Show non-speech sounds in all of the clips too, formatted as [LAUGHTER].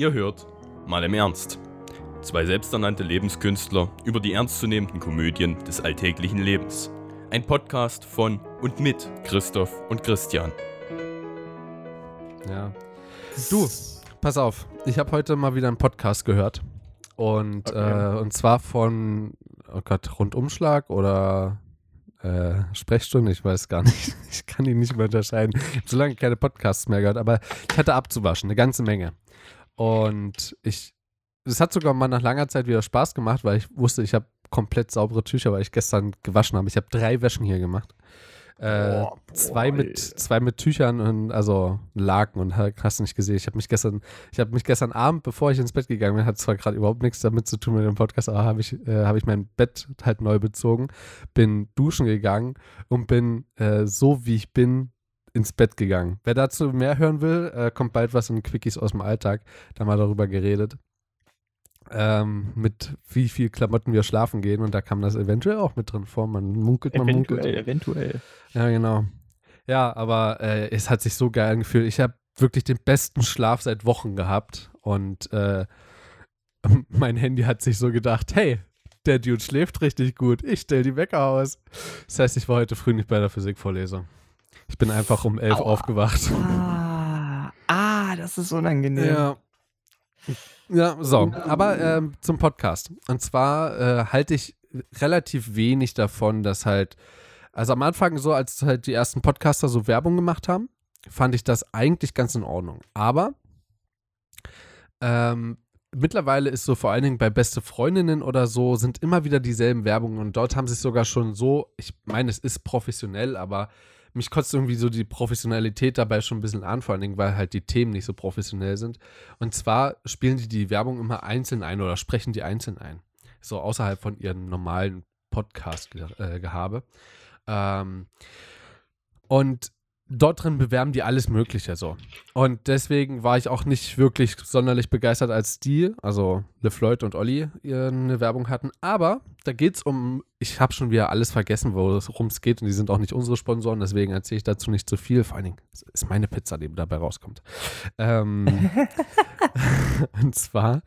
Ihr hört mal im Ernst. Zwei selbsternannte Lebenskünstler über die ernstzunehmenden Komödien des alltäglichen Lebens. Ein Podcast von und mit Christoph und Christian. Ja. Du, pass auf. Ich habe heute mal wieder einen Podcast gehört. Und, Okay. äh, und zwar von, oh Gott, Rundumschlag oder äh, Sprechstunde, ich weiß gar nicht. [LAUGHS] Ich kann ihn nicht mehr unterscheiden. Ich habe so lange keine Podcasts mehr gehört, aber ich hatte abzuwaschen, eine ganze Menge. Und ich, es hat sogar mal nach langer Zeit wieder Spaß gemacht, weil ich wusste, ich habe komplett saubere Tücher, weil ich gestern gewaschen habe. Ich habe drei Wäschen hier gemacht. Äh, Boah, zwei, mit, zwei mit Tüchern und also Laken und ha- hast du nicht gesehen. Ich habe mich gestern, ich habe mich gestern Abend, bevor ich ins Bett gegangen bin, hat zwar gerade überhaupt nichts damit zu tun mit dem Podcast, aber habe ich, äh, habe ich mein Bett halt neu bezogen, bin duschen gegangen und bin äh, so wie ich bin ins Bett gegangen. Wer dazu mehr hören will, äh, kommt bald was in Quickies aus dem Alltag. Da wir darüber geredet. Ähm, mit wie viel Klamotten wir schlafen gehen und da kam das eventuell auch mit drin vor. Man munkelt, man munkelt. Eventuell, eventuell. Ja, genau. Ja, aber äh, es hat sich so geil angefühlt. Ich habe wirklich den besten Schlaf seit Wochen gehabt und äh, [LAUGHS] mein Handy hat sich so gedacht, hey, der Dude schläft richtig gut, ich stell die Wecker aus. Das heißt, ich war heute früh nicht bei der Physikvorlesung. Ich bin einfach um elf Aua. aufgewacht. Ah, ah, das ist unangenehm. Ja. Ja, so, aber ähm, zum Podcast. Und zwar äh, halte ich relativ wenig davon, dass halt, also am Anfang so, als halt die ersten Podcaster so Werbung gemacht haben, fand ich das eigentlich ganz in Ordnung. Aber ähm, mittlerweile ist so vor allen Dingen bei beste Freundinnen oder so, sind immer wieder dieselben Werbungen und dort haben sie es sogar schon so, ich meine, es ist professionell, aber mich kotzt irgendwie so die Professionalität dabei schon ein bisschen an, vor allen Dingen, weil halt die Themen nicht so professionell sind. Und zwar spielen die die Werbung immer einzeln ein oder sprechen die einzeln ein. So außerhalb von ihrem normalen Podcast-Gehabe. Ähm, und dort drin bewerben die alles Mögliche so. Und deswegen war ich auch nicht wirklich sonderlich begeistert, als die, also LeFloid und Olli, eine Werbung hatten. Aber da geht es um, ich habe schon wieder alles vergessen, worum es geht. Und die sind auch nicht unsere Sponsoren, deswegen erzähle ich dazu nicht zu viel. Vor allen Dingen es ist meine Pizza, die dabei rauskommt. Ähm, [LAUGHS] und zwar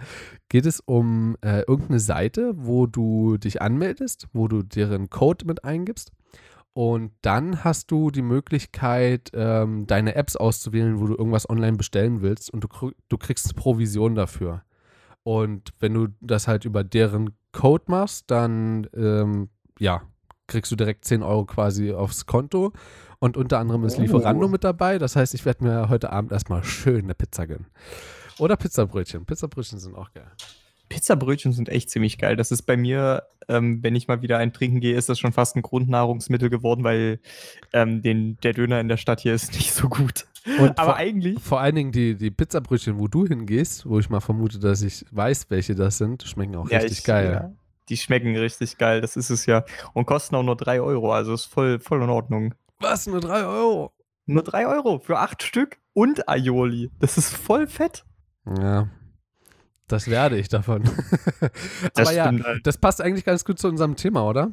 geht es um äh, irgendeine Seite, wo du dich anmeldest, wo du deren Code mit eingibst. Und dann hast du die Möglichkeit, ähm, deine Apps auszuwählen, wo du irgendwas online bestellen willst und du, du kriegst Provision dafür. Und wenn du das halt über deren Code machst, dann ähm, ja, kriegst du direkt 10 Euro quasi aufs Konto. Und unter anderem ist Oh. Lieferando mit dabei. Das heißt, ich werde mir heute Abend erstmal schön eine Pizza gönnen. Oder Pizzabrötchen. Pizzabrötchen sind auch geil. Pizzabrötchen sind echt ziemlich geil. Das ist bei mir, ähm, wenn ich mal wieder ein Trinken gehe, ist das schon fast ein Grundnahrungsmittel geworden, weil ähm, den, der Döner in der Stadt hier ist [LAUGHS] nicht so gut. Und Aber vor, eigentlich, vor allen Dingen die, die Pizzabrötchen, wo du hingehst, wo ich mal vermute, dass ich weiß, welche das sind, schmecken auch ja, richtig ich- geil. Ja, die schmecken richtig geil, das ist es ja. Und kosten auch nur 3 Euro, also ist voll, voll in Ordnung. Was? Nur 3 Euro? Nur 3 Euro für 8 Stück und Aioli. Das ist voll fett. Ja. Das werde ich davon. [LAUGHS] Das Aber ja, halt. das passt eigentlich ganz gut zu unserem Thema, oder?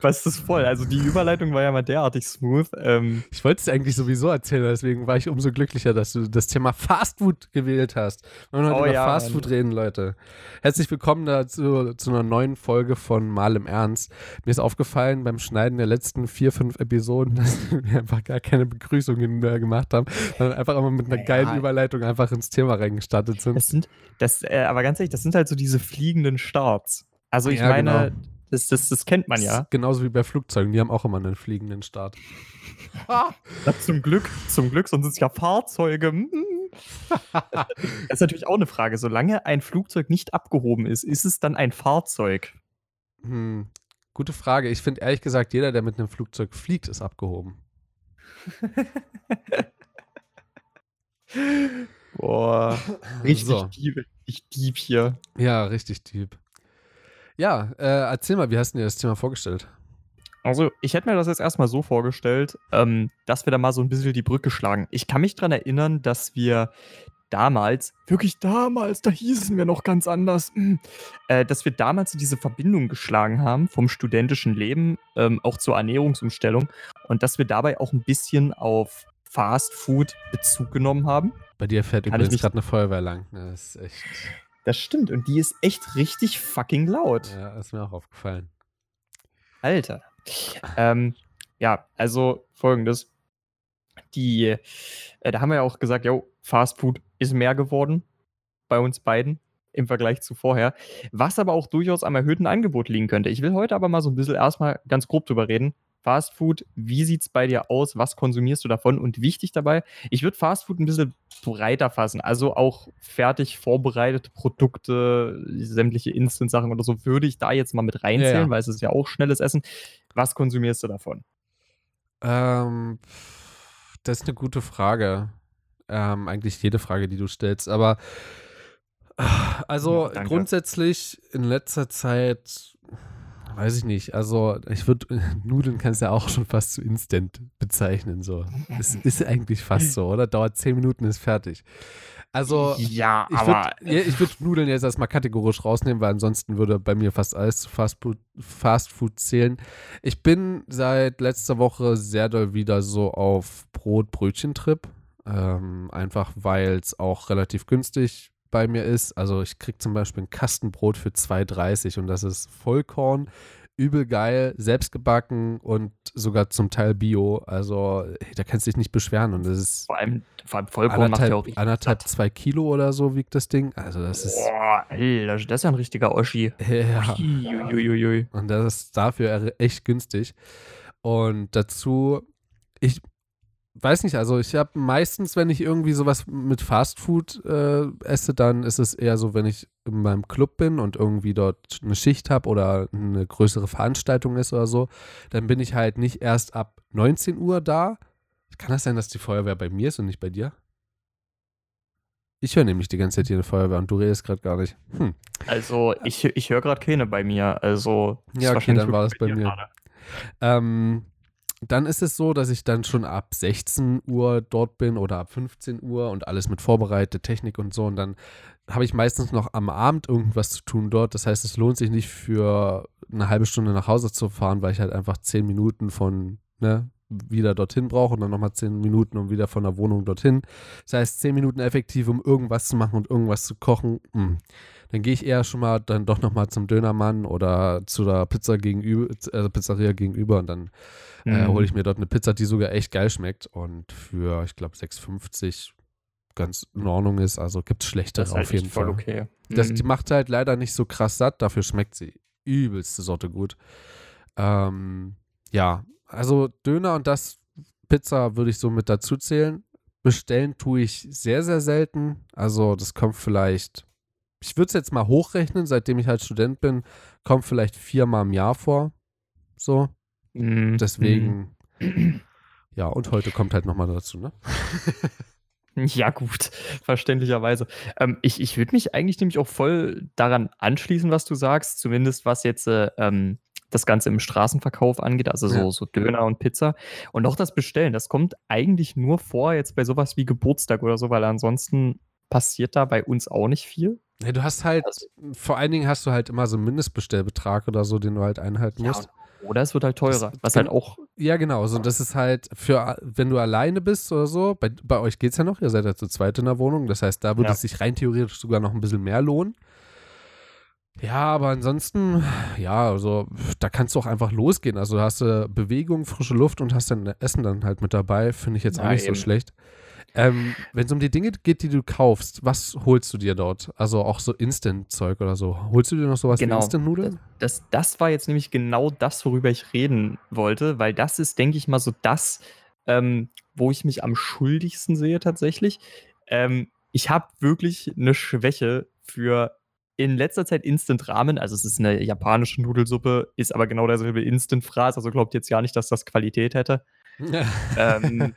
Was ist voll? Also die Überleitung war ja mal derartig smooth. Ähm, Ich wollte es dir eigentlich sowieso erzählen, deswegen war ich umso glücklicher, dass du das Thema Fastfood gewählt hast. Wir wollen heute Oh über ja, Fastfood Mann. reden, Leute. Herzlich willkommen dazu zu einer neuen Folge von Mal im Ernst. Mir ist aufgefallen beim Schneiden der letzten vier, fünf Episoden, [LAUGHS] dass wir einfach gar keine Begrüßungen mehr gemacht haben, sondern einfach immer mit einer Ja. geilen Überleitung einfach ins Thema reingestartet sind. das sind, das, äh, aber ganz ehrlich, das sind halt so diese fliegenden Starts. Also ich Ja, meine, genau. das, das, das kennt man Das ja. ist Genauso wie bei Flugzeugen, die haben auch immer einen fliegenden Start. [LAUGHS] Na, zum Glück, zum Glück, sonst sind es ja Fahrzeuge. Mm. [LAUGHS] Das ist natürlich auch eine Frage. Solange ein Flugzeug nicht abgehoben ist, ist es dann ein Fahrzeug? Hm, gute Frage. Ich finde ehrlich gesagt, jeder, der mit einem Flugzeug fliegt, ist abgehoben. [LAUGHS] Boah, richtig So. Richtig Dieb hier. Ja, richtig deep. Ja, äh, erzähl mal, wie hast du dir das Thema vorgestellt? Also, ich hätte mir das jetzt erstmal so vorgestellt, ähm, dass wir da mal so ein bisschen die Brücke schlagen. Ich kann mich daran erinnern, dass wir damals, wirklich damals, da hießen wir noch ganz anders, mm, äh, dass wir damals diese Verbindung geschlagen haben vom studentischen Leben, ähm, auch zur Ernährungsumstellung und dass wir dabei auch ein bisschen auf Fast Food Bezug genommen haben. Bei dir fährt Kann ich übrigens gerade eine Feuerwehr lang. Das ist echt. Das stimmt. Und die ist echt richtig fucking laut. Ja, ist mir auch aufgefallen. Alter. Ähm, ja, also folgendes. Die, äh, da haben wir ja auch gesagt, jo, Fast Food ist mehr geworden bei uns beiden im Vergleich zu vorher, was aber auch durchaus am erhöhten Angebot liegen könnte. Ich will heute aber mal so ein bisschen erstmal ganz grob drüber reden. Fast Food, wie sieht's bei dir aus? Was konsumierst du davon? Und wichtig dabei, ich würde Fast Food ein bisschen breiter fassen. Also auch fertig vorbereitete Produkte, sämtliche Instant-Sachen oder so, würde ich da jetzt mal mit reinzählen, Ja, ja. weil es ist ja auch schnelles Essen. Was konsumierst du davon? Ähm, das ist eine gute Frage. Ähm, eigentlich jede Frage, die du stellst. Aber ah, also Ja, grundsätzlich in letzter Zeit, weiß ich nicht. Also ich würde [LAUGHS] Nudeln kannst ja auch schon fast zu Instant bezeichnen. So, es [LAUGHS] ist eigentlich fast so, oder? Dauert zehn Minuten, ist fertig. Also ja, ich würde ja, ich würd Nudeln jetzt erstmal kategorisch rausnehmen, weil ansonsten würde bei mir fast alles zu Fast Food, Fast Food zählen. Ich bin seit letzter Woche sehr doll wieder so auf Brot-Brötchen-Trip. Ähm, einfach weil es auch relativ günstig bei mir ist. Also ich kriege zum Beispiel ein Kastenbrot für 2,30 und das ist Vollkorn, übel geil, selbst gebacken und sogar zum Teil Bio. Also hey, da kannst du dich nicht beschweren und das ist vor allem, vor allem Vollkorn macht ja auch anderthalb, anderthalb, zwei Kilo oder so wiegt das Ding. Also das ist Boah, das ist ja ein richtiger Oschi. ja, und das ist dafür echt günstig. Und dazu, ich weiß nicht, also ich habe meistens, wenn ich irgendwie sowas mit Fast Food äh, esse, dann ist es eher so, wenn ich in meinem Club bin und irgendwie dort eine Schicht habe oder eine größere Veranstaltung ist oder so, dann bin ich halt nicht erst ab 19 Uhr da. Kann das sein, dass die Feuerwehr bei mir ist und nicht bei dir? Ich höre nämlich die ganze Zeit hier eine Feuerwehr und du redest gerade gar nicht. Hm. Also, ich, ich höre gerade keine bei mir. Also, Ja, okay, dann war das wirklich bei mir. Ähm, dann ist es so, dass ich dann schon ab 16 Uhr dort bin oder ab 15 Uhr und alles mit vorbereitet, Technik und so. Und dann habe ich meistens noch am Abend irgendwas zu tun dort. Das heißt, es lohnt sich nicht für eine halbe Stunde nach Hause zu fahren, weil ich halt einfach 10 Minuten von, ne, wieder dorthin brauche und dann nochmal 10 Minuten und wieder von der Wohnung dorthin. Das heißt, 10 Minuten effektiv, um irgendwas zu machen und irgendwas zu kochen. Hm. Dann gehe ich eher schon mal dann doch nochmal zum Dönermann oder zu der Pizza gegenüber, äh, Pizzeria gegenüber und dann äh, Mhm. hole ich mir dort eine Pizza, die sogar echt geil schmeckt und für, ich glaube, 6,50 ganz in Ordnung ist. Also gibt es schlechtere das ist halt auf jeden voll Fall. okay. Das, Mhm. Die macht halt leider nicht so krass satt, dafür schmeckt sie übelste Sorte gut. Ähm, ja, also Döner und das Pizza würde ich so mit dazu zählen. Bestellen tue ich sehr, sehr selten. Also das kommt vielleicht, ich würde es jetzt mal hochrechnen, seitdem ich halt Student bin, kommt vielleicht viermal im Jahr vor. So, Mhm. deswegen, ja, und heute kommt halt nochmal dazu, ne? [LAUGHS] Ja, gut, verständlicherweise. Ähm, ich ich würde mich eigentlich nämlich auch voll daran anschließen, was du sagst, zumindest was jetzt äh, ähm, das Ganze im Straßenverkauf angeht, also so, Ja. so Döner und Pizza. Und auch das Bestellen, das kommt eigentlich nur vor jetzt bei sowas wie Geburtstag oder so, weil ansonsten passiert da bei uns auch nicht viel. Ja, du hast halt, Also- vor allen Dingen hast du halt immer so einen Mindestbestellbetrag oder so, den du halt einhalten Ja, musst. Oder es wird halt teurer, Das- was halt auch Ja, genau. So, das ist halt für, wenn du alleine bist oder so, bei, bei euch geht es ja noch, ihr seid ja zu zweit in der Wohnung. Das heißt, da würde Ja. es sich rein theoretisch sogar noch ein bisschen mehr lohnen. Ja, aber ansonsten, ja, also da kannst du auch einfach losgehen. Also hast du Bewegung, frische Luft und hast dann Essen dann halt mit dabei. Finde ich jetzt auch Ja, nicht so schlecht. Ähm, Wenn es um die Dinge geht, die du kaufst, was holst du dir dort? Also auch so Instant-Zeug oder so. Holst du dir noch sowas Genau. wie Instant-Nudeln? das, das war jetzt nämlich genau das, worüber ich reden wollte, weil das ist, denke ich mal, so das, ähm, wo ich mich am schuldigsten sehe tatsächlich. Ähm, ich habe wirklich eine Schwäche für in letzter Zeit Instant Ramen. Also es ist eine japanische Nudelsuppe, ist aber genau derselbe Instant-Fraß. Also glaubt jetzt ja nicht, dass das Qualität hätte. [LAUGHS] Ähm,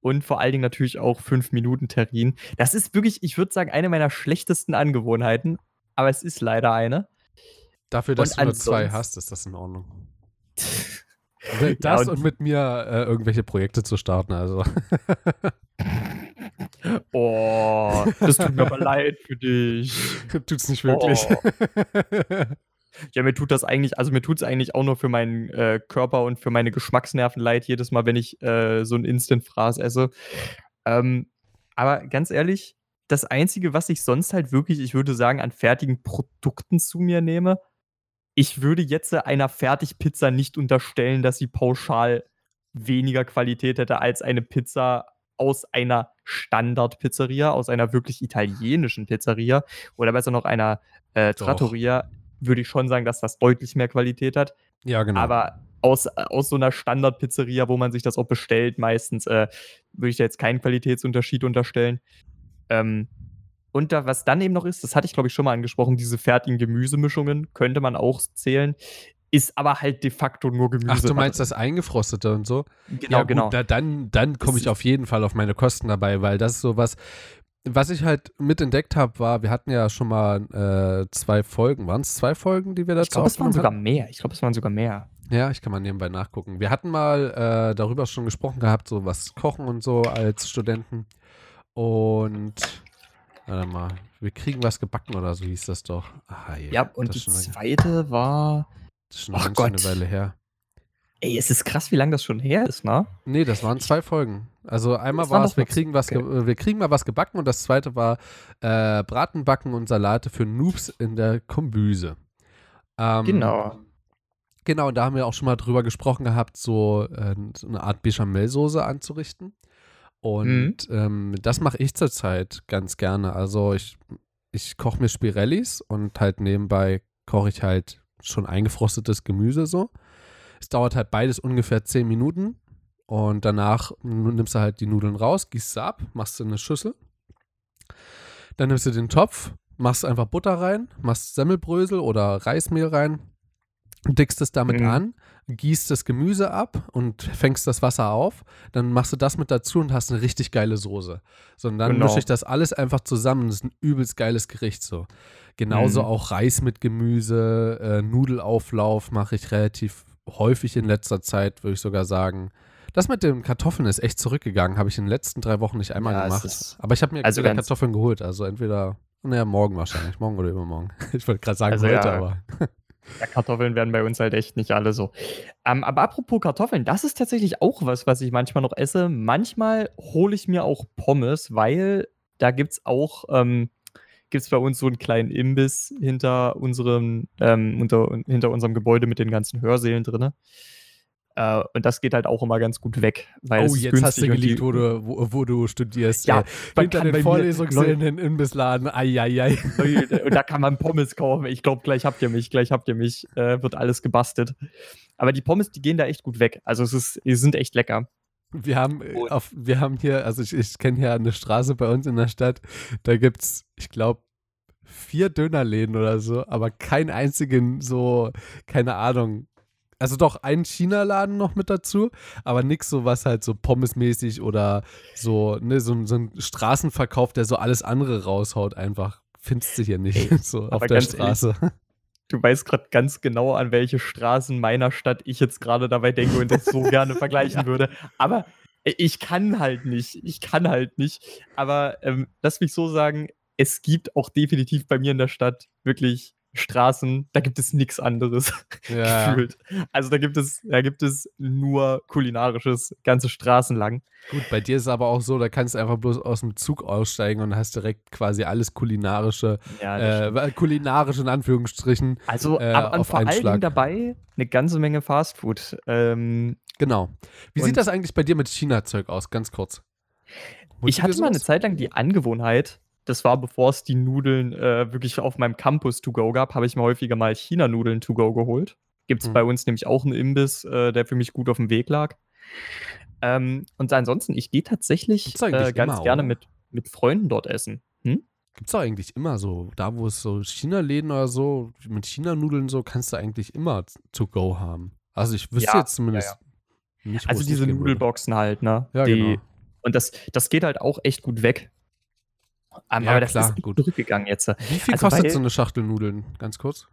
und vor allen Dingen natürlich auch 5 Minuten Terrin. Das ist wirklich, ich würde sagen, eine meiner schlechtesten Angewohnheiten. Aber es ist leider eine. Dafür, dass Und du nur zwei hast, ist das in Ordnung. [LAUGHS] Ja, Das und- und, mit mir äh, irgendwelche Projekte zu starten, also. [LAUGHS] Oh, das tut mir aber [LAUGHS] leid für dich. Tut's nicht wirklich. Ja, mir tut das eigentlich, also mir tut es eigentlich auch nur für meinen äh, Körper und für meine Geschmacksnerven leid, jedes Mal, wenn ich äh, so ein Instant-Fraß esse. Ähm, aber ganz ehrlich, das Einzige, was ich sonst halt wirklich, ich würde sagen, an fertigen Produkten zu mir nehme, ich würde jetzt einer Fertigpizza nicht unterstellen, dass sie pauschal weniger Qualität hätte als eine Pizza aus einer Standardpizzeria, aus einer wirklich italienischen Pizzeria oder besser noch einer äh, Trattoria, würde ich schon sagen, dass das deutlich mehr Qualität hat. Ja, genau. Aber aus, aus so einer Standardpizzeria, wo man sich das auch bestellt, meistens äh, würde ich da jetzt keinen Qualitätsunterschied unterstellen. Ähm, und da, was dann eben noch ist, das hatte ich glaube ich schon mal angesprochen, diese fertigen Gemüsemischungen könnte man auch zählen ist aber halt de facto nur Gemüse. Ach, du meinst das Eingefrostete und so? Genau, ja, gut, genau. Da, dann dann komme ich auf jeden Fall auf meine Kosten dabei, weil das ist sowas, was ich halt mitentdeckt habe, war, wir hatten ja schon mal äh, zwei Folgen. Waren es zwei Folgen, die wir dazu Ich glaube, es waren sogar hatten? mehr. Ich glaube, es waren sogar mehr. Ja, ich kann mal nebenbei nachgucken. Wir hatten mal äh, darüber schon gesprochen gehabt, so was kochen und so als Studenten. Und warte mal, wir kriegen was gebacken oder so hieß das doch. Ah, je, Ja, und das die zweite war. das ist schon Ach eine Gott. Weile her. Ey, es ist krass, wie lange das schon her ist, ne? Nee, das waren zwei Folgen. Also einmal war es, wir kriegen, was äh, wir kriegen mal was gebacken und das zweite war äh, Bratenbacken und Salate für Noobs in der Kombüse. Ähm, Genau. Genau, da haben wir auch schon mal drüber gesprochen gehabt, so, äh, so eine Art Bechamelsoße anzurichten. Und ähm, das mache ich zurzeit ganz gerne. Also ich, ich koche mir Spirellis und halt nebenbei koche ich halt schon eingefrostetes Gemüse so. Es dauert halt beides ungefähr 10 Minuten. Und danach nimmst du halt die Nudeln raus, gießt sie ab, machst sie in eine Schüssel. Dann nimmst du den Topf, machst einfach Butter rein, machst Semmelbrösel oder Reismehl rein, dickst es damit Mhm. an, gießt das Gemüse ab und fängst das Wasser auf. Dann machst du das mit dazu und hast eine richtig geile Soße. So, und dann Genau. mische ich das alles einfach zusammen. Das ist ein übelst geiles Gericht so. Genauso Mhm. auch Reis mit Gemüse, äh, Nudelauflauf mache ich relativ häufig in letzter Zeit, würde ich sogar sagen. Das mit den Kartoffeln ist echt zurückgegangen. Habe ich in den letzten drei Wochen nicht einmal Ja, gemacht. Aber ich habe mir also wieder Kartoffeln geholt. Also entweder, naja, morgen wahrscheinlich. Morgen oder übermorgen. [LAUGHS] Ich wollte gerade sagen Also heute, ja. aber. Ja, Kartoffeln werden bei uns halt echt nicht alle so. Ähm, aber apropos Kartoffeln, das ist tatsächlich auch was, was ich manchmal noch esse. Manchmal hole ich mir auch Pommes, weil da gibt es auch, ähm, gibt es bei uns so einen kleinen Imbiss hinter unserem, ähm, unter, hinter unserem Gebäude mit den ganzen Hörsälen drin. Äh, und das geht halt auch immer ganz gut weg. Weil Oh, jetzt hast du geleakt, wo du, wo, wo du studierst. Ja, äh, man hinter kann den Vorlesungssälen in Imbissladen. Eieiei. [LAUGHS] Und da kann man Pommes kaufen. Ich glaube, gleich habt ihr mich, gleich habt ihr mich, äh, wird alles gebastelt. Aber die Pommes, die gehen da echt gut weg. Also es ist, die sind echt lecker. Wir haben, äh, Und- auf, wir haben hier, also ich, ich kenne hier eine Straße bei uns in der Stadt, da gibt es, ich glaube, vier Dönerläden oder so, aber keinen einzigen so, keine Ahnung. Also doch einen China-Laden noch mit dazu, aber nix so was halt so pommesmäßig oder so, ne, so, ein- so ein Straßenverkauf, der so alles andere raushaut, einfach. Findest du hier nicht, [LAUGHS] so auf der ganz ehrlich, Straße. Du weißt gerade ganz genau, an welche Straßen meiner Stadt ich jetzt gerade dabei denke und das so gerne [LAUGHS] vergleichen würde. Aber ich kann halt nicht. Ich kann halt nicht. Aber ähm, lass mich so sagen, es gibt auch definitiv bei mir in der Stadt wirklich Straßen, da gibt es nichts anderes [LAUGHS] Ja. gefühlt. Also da gibt es, da gibt es nur kulinarisches, ganze Straßen lang. Gut, bei dir ist es aber auch so, da kannst du einfach bloß aus dem Zug aussteigen und hast direkt quasi alles kulinarische, Ja, äh, kulinarisch in Anführungsstrichen. also äh, aber vor allen. Dingen dabei eine ganze Menge Fastfood. Ähm, Genau. Wie sieht das eigentlich bei dir mit China-Zeug aus? Ganz kurz. Ich hatte mal eine? Zeit lang die Angewohnheit, das war bevor es die Nudeln äh, wirklich auf meinem Campus to go gab, habe ich mir häufiger mal China-Nudeln to go geholt. Gibt es Mhm. bei uns nämlich auch einen Imbiss, äh, der für mich gut auf dem Weg lag. Ähm, und ansonsten, ich gehe tatsächlich äh, ganz immer, gerne oder? mit, mit Freunden dort essen. Hm? Gibt's doch eigentlich immer so. Da, wo es so China-Läden oder so, mit China-Nudeln so, kannst du eigentlich immer to go haben. Also ich wüsste Ja, jetzt zumindest nicht, Also es diese nicht gehen würde. Nudelboxen halt, ne? Ja, die, genau. Und das, das geht halt auch echt gut weg. Ähm, Ja, aber das klar, ist gut. zurückgegangen jetzt. Wie viel Also kostet weil- so eine Schachtel Nudeln? Ganz kurz.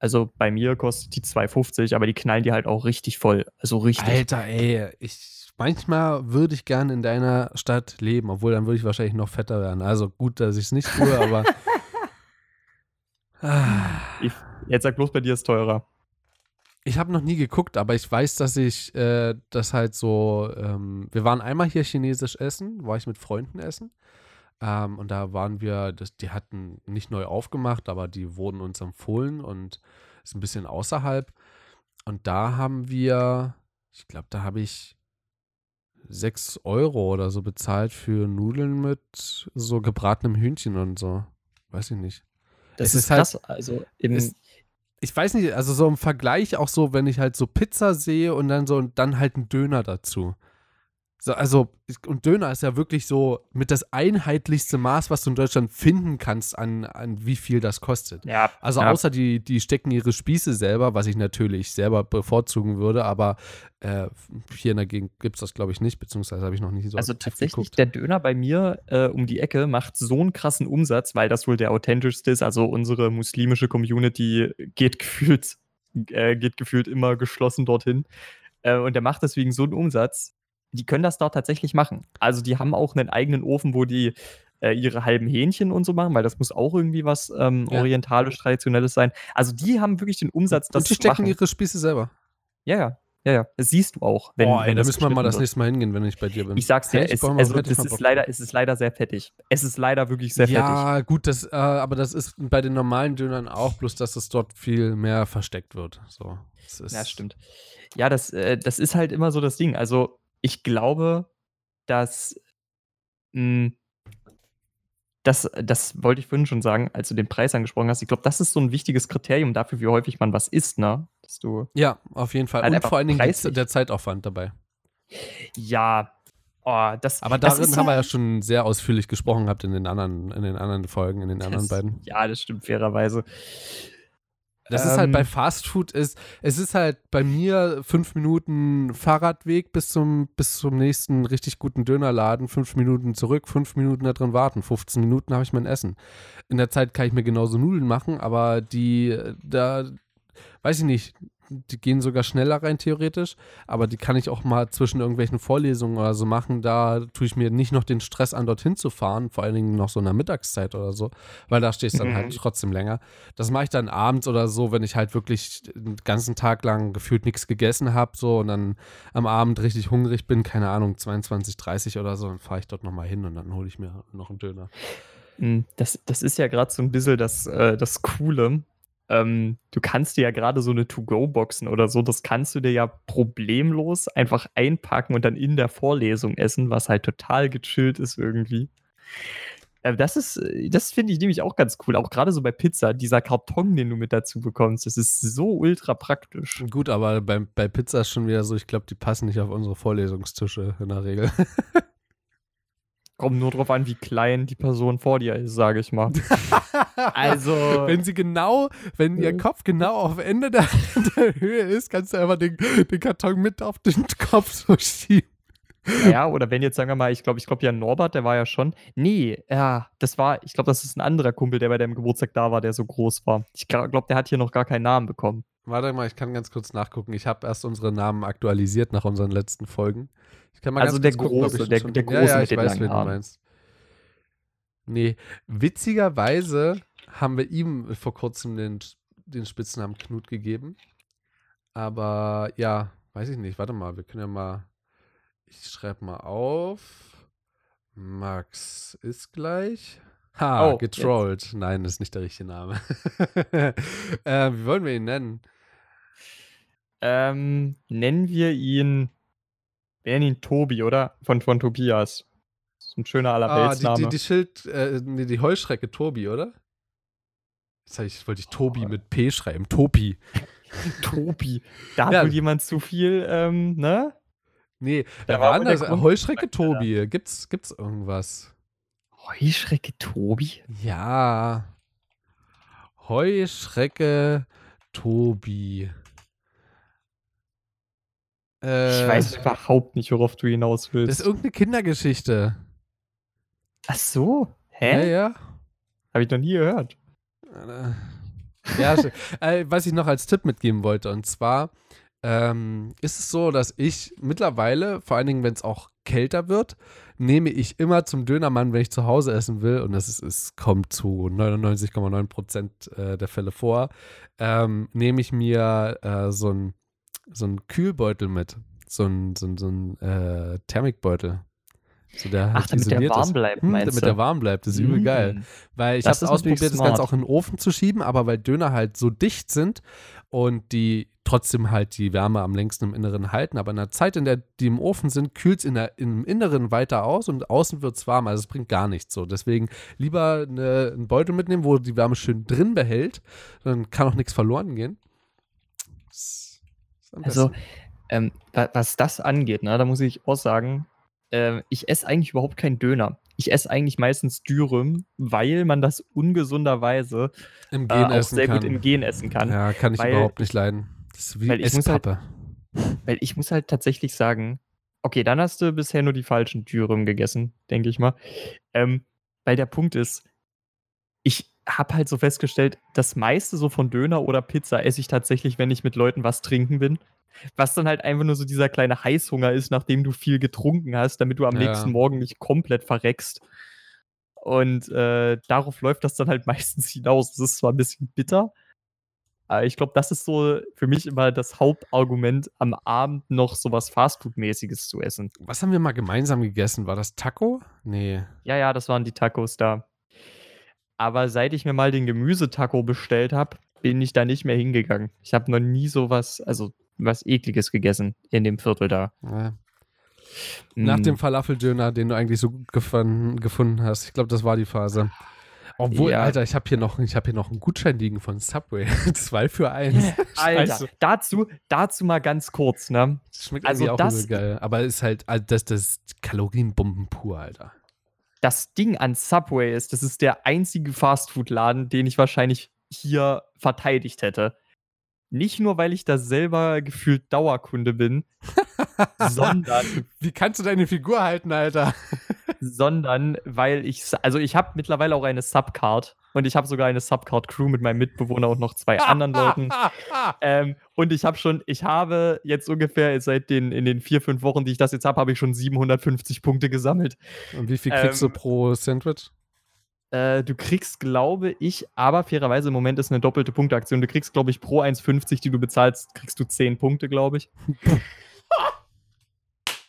Also bei mir kostet die 2,50, aber die knallen die halt auch richtig voll. Also richtig. Alter, ey, ich manchmal würde ich gerne in deiner Stadt leben, obwohl dann würde ich wahrscheinlich noch fetter werden. Also gut, dass ich es nicht tue, aber [LAUGHS] ah, Ich, Jetzt sag bloß, bei dir ist teurer. Ich habe noch nie geguckt, aber ich weiß, dass ich äh, das halt so. Ähm, wir waren einmal hier chinesisch essen, war ich mit Freunden essen. Ähm, und da waren wir, das, die hatten nicht neu aufgemacht, aber die wurden uns empfohlen und ist ein bisschen außerhalb. Und da haben wir, ich glaube, da habe ich 6 Euro oder so bezahlt für Nudeln mit so gebratenem Hühnchen und so. Weiß ich nicht. Das Es ist ist halt- krass. also im, es- Ich weiß nicht, also so im Vergleich auch so, wenn ich halt so Pizza sehe und dann so und dann halt ein Döner dazu. So, also, und Döner ist ja wirklich so mit das einheitlichste Maß, was du in Deutschland finden kannst, an, an wie viel das kostet. ja, Also ja, außer die, die stecken ihre Spieße selber, was ich natürlich selber bevorzugen würde, aber äh, hier in der Gegend gibt es das, glaube ich, nicht, beziehungsweise habe ich noch nicht so Also tatsächlich, geguckt. der Döner bei mir äh, um die Ecke macht so einen krassen Umsatz, weil das wohl der authentischste ist. Also unsere muslimische Community geht gefühlt, äh, geht gefühlt immer geschlossen dorthin. Äh, und der macht deswegen so einen Umsatz. Die können das dort tatsächlich machen. Also die haben auch einen eigenen Ofen, wo die äh, ihre halben Hähnchen und so machen, weil das muss auch irgendwie was ähm, Ja. orientalisch-traditionelles sein. Also die haben wirklich den Umsatz, das und die stecken machen. ihre Spieße selber. Ja, ja, ja, ja. Das siehst du auch. Wenn, Boah, ey, wenn da müssen wir mal das wird. nächste Mal hingehen, wenn ich bei dir bin. Ich sag's dir, Echt? es, also, das ist leider, es ist leider sehr fettig. Es ist leider wirklich sehr fettig. ja, gut, das, äh, aber das ist bei den normalen Dönern auch, bloß dass es dort viel mehr versteckt wird. So, Ja, stimmt. Ja, das, äh, das ist halt immer so das Ding. Also, ich glaube, dass. Mh, das, das wollte ich vorhin schon sagen, als du den Preis angesprochen hast. Ich glaube, das ist so ein wichtiges Kriterium dafür, wie häufig man was isst, ne? Dass du. Ja, auf jeden Fall. Halt Und vor allen Dingen preislich. der Zeitaufwand dabei. Ja. Oh, das, Aber das darin ist haben wir ja schon sehr ausführlich gesprochen gehabt in den anderen, in den anderen Folgen, in den anderen das, beiden. Ja, das stimmt fairerweise. Das ist halt Ähm, bei Fast Food ist, es ist halt bei mir fünf Minuten Fahrradweg bis zum, bis zum nächsten richtig guten Dönerladen, fünf Minuten zurück, fünf Minuten da drin warten, 15 Minuten habe ich mein Essen. In der Zeit kann ich mir genauso Nudeln machen, aber die, äh, da, weiß ich nicht, die gehen sogar schneller rein theoretisch, aber die kann ich auch mal zwischen irgendwelchen Vorlesungen oder so machen. Da tue ich mir nicht noch den Stress an, dorthin zu fahren, vor allen Dingen noch so in der Mittagszeit oder so, weil da stehst du dann Mhm. halt trotzdem länger. Das mache ich dann abends oder so, wenn ich halt wirklich den ganzen Tag lang gefühlt nichts gegessen habe, so und dann am Abend richtig hungrig bin, keine Ahnung, 22, 30 oder so, dann fahre ich dort nochmal hin und dann hole ich mir noch einen Döner. Mm, Das, das ist ja gerade so ein bisschen das, äh, das Coole. Ähm, du kannst dir ja gerade so eine To-Go-Boxen oder so, das kannst du dir ja problemlos einfach einpacken und dann in der Vorlesung essen, was halt total gechillt ist irgendwie. Äh, das ist, äh, das finde ich nämlich auch ganz cool. Auch gerade so bei Pizza, dieser Karton, den du mit dazu bekommst, das ist so ultra praktisch. Gut, aber bei, bei Pizza ist schon wieder so, ich glaube, die passen nicht auf unsere Vorlesungstische in der Regel. [LAUGHS] Kommt nur drauf an, wie klein die Person vor dir ist, sage ich mal. [LAUGHS] Also, Wenn sie genau, wenn ihr Kopf genau auf Ende der, [LAUGHS] der Höhe ist, kannst du einfach den, den Karton mit auf den Kopf so schieben. Ja, oder wenn jetzt, sagen wir mal, ich glaube, ich glaube ja Norbert, der war ja schon. Nee, ja, das war, ich glaube, das ist ein anderer Kumpel, der bei deinem Geburtstag da war, der so groß war. Ich glaube, der hat hier noch gar keinen Namen bekommen. Warte mal, ich kann ganz kurz nachgucken. Ich habe erst unsere Namen aktualisiert nach unseren letzten Folgen. Also der gucken, Große, ich der- der ja, Große ja, mit ich den weiß, langen wen du Haaren. meinst. Nee, witzigerweise haben wir ihm vor kurzem den, den Spitznamen Knut gegeben. Aber ja, weiß ich nicht. Warte mal, wir können ja mal. Ich schreibe mal auf. Max ist gleich. Ha, Oh, getrollt. Nein, das ist nicht der richtige Name. [LAUGHS] äh, wie wollen wir ihn nennen? Ähm, nennen wir ihn, ihn Tobi, oder? Von, von Tobias. Das ist ein schöner Ah, die, Allerweltsname. die, die Schild, äh, nee, die Heuschrecke Tobi, oder? Jetzt, ich, wollte ich Tobi mit P schreiben. Tobi. [LAUGHS] Tobi. Da hat Ja. wohl jemand zu viel, ähm, ne? Nee, Da wer war war? Grund- Heuschrecke Tobi. Gibt's, gibt's irgendwas? Heuschrecke Tobi? Ja. Heuschrecke Tobi. Äh, Ich weiß überhaupt nicht, worauf du hinaus Das willst. ist irgendeine Kindergeschichte. Ach so? Ja, Hä? ja. Habe ich noch nie gehört. Ja, [LAUGHS] äh, was ich noch als Tipp mitgeben wollte, und zwar ähm, ist es so, dass ich mittlerweile, vor allen Dingen, wenn es auch kälter wird, nehme ich immer zum Dönermann, wenn ich zu Hause essen will, und das ist, es kommt zu 99,9 Prozent äh, der Fälle vor, ähm, nehme ich mir äh, so einen so ein Kühlbeutel mit. So ein, so ein, so ein äh, Thermikbeutel. So der Ach, damit der warm bleibt, Hm, meinst damit du? der warm bleibt. Das ist übel geil. Mm. Weil ich habe ausprobiert, das Ganze auch in den Ofen zu schieben, aber weil Döner halt so dicht sind und die trotzdem halt die Wärme am längsten im Inneren halten, aber in der Zeit, in der die im Ofen sind, kühlt es in der, im Inneren weiter aus und außen wird es warm. Also es bringt gar nichts so. Deswegen lieber eine, einen Beutel mitnehmen, wo die Wärme schön drin behält. Dann kann auch nichts verloren gehen. Das Also, ähm, wa- was das angeht, ne, da muss ich auch sagen, ähm, ich esse eigentlich überhaupt keinen Döner. Ich esse eigentlich meistens Dürüm, weil man das ungesunderweise im äh, auch essen sehr kann. gut im Gehen essen kann. Ja, kann ich weil- überhaupt nicht leiden. Das ist wie weil ich muss halt- Esspappe. Weil ich muss halt tatsächlich sagen, okay, dann hast du bisher nur die falschen Dürüm gegessen, denke ich mal. Ähm, weil der Punkt ist, ich habe halt so festgestellt, das meiste so von Döner oder Pizza esse ich tatsächlich, wenn ich mit Leuten was trinken bin. Was dann halt einfach nur so dieser kleine Heißhunger ist, nachdem du viel getrunken hast, damit du am Ja. nächsten Morgen nicht komplett verreckst. Und äh, darauf läuft das dann halt [LAUGHS] meistens hinaus. Das ist zwar ein bisschen bitter, aber ich glaube, das ist so für mich immer das Hauptargument, am Abend noch sowas Fastfood-mäßiges zu essen. Was haben wir mal gemeinsam gegessen? War das Taco? Nee. Ja, ja, das waren die Tacos da. Aber seit ich mir mal den Gemüsetaco bestellt habe, bin ich da nicht mehr hingegangen. Ich habe noch nie sowas, also was ekliges gegessen in dem Viertel da. Ja. Nach Mm. dem Falafeldöner, den du eigentlich so gut gefunden, gefunden hast. Ich glaube, das war die Phase. Obwohl, Ja. Alter, ich habe hier, noch- ich hab hier noch einen Gutschein liegen von Subway. [LAUGHS] Zwei für eins. [LAUGHS] Alter, Scheiße. dazu, dazu mal ganz kurz, ne? Das schmeckt Also irgendwie auch das- geil. Aber ist halt, also das, das ist Kalorienbomben pur, Alter. Das Ding an Subway ist, das ist der einzige Fastfood-Laden, den ich wahrscheinlich hier verteidigt hätte. Nicht nur, weil ich da selber gefühlt Dauerkunde bin, [LAUGHS] sondern, Wie kannst du deine Figur halten, Alter? [LAUGHS] sondern weil ich, also ich habe mittlerweile auch eine Subcard und ich habe sogar eine Subcard-Crew mit meinem Mitbewohner und noch zwei anderen Leuten. Ähm, und ich habe schon, ich habe jetzt ungefähr seit den, in den vier, fünf Wochen, die ich das jetzt habe, habe ich schon 750 Punkte gesammelt. Und wie viel kriegst Ähm, du pro Sandwich? Äh, du kriegst, glaube ich, aber fairerweise im Moment ist eine doppelte Punkteaktion. Du kriegst, glaube ich, pro 1,50, die du bezahlst, kriegst du 10 Punkte, glaube ich. [LAUGHS]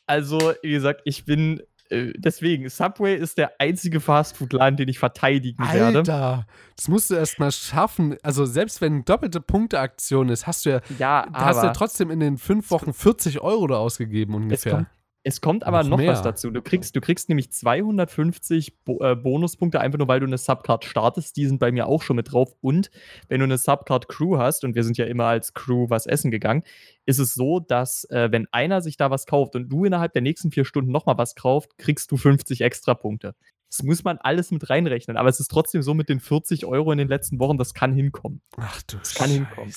also, wie gesagt, ich bin. Äh, deswegen, Subway ist der einzige Fastfood-Laden, den ich verteidigen werde. Alter, das musst du erst mal schaffen. Also selbst wenn doppelte Punkteaktion ist, hast du ja, Ja, hast ja aber trotzdem in den fünf Wochen 40 Euro da ausgegeben ungefähr. Es kommt aber Noch noch, was dazu. Du kriegst, du kriegst nämlich 250 Bo äh, Bonuspunkte, einfach nur weil du eine Subcard startest. Die sind bei mir auch schon mit drauf. Und wenn du eine Subcard-Crew hast, und wir sind ja immer als Crew was essen gegangen, ist es so, dass äh, wenn einer sich da was kauft und du innerhalb der nächsten vier Stunden nochmal was kauft, kriegst du 50 extra Punkte. Das muss man alles mit reinrechnen. Aber es ist trotzdem so mit den 40 Euro in den letzten Wochen, das kann hinkommen. Ach du kann hinkommen.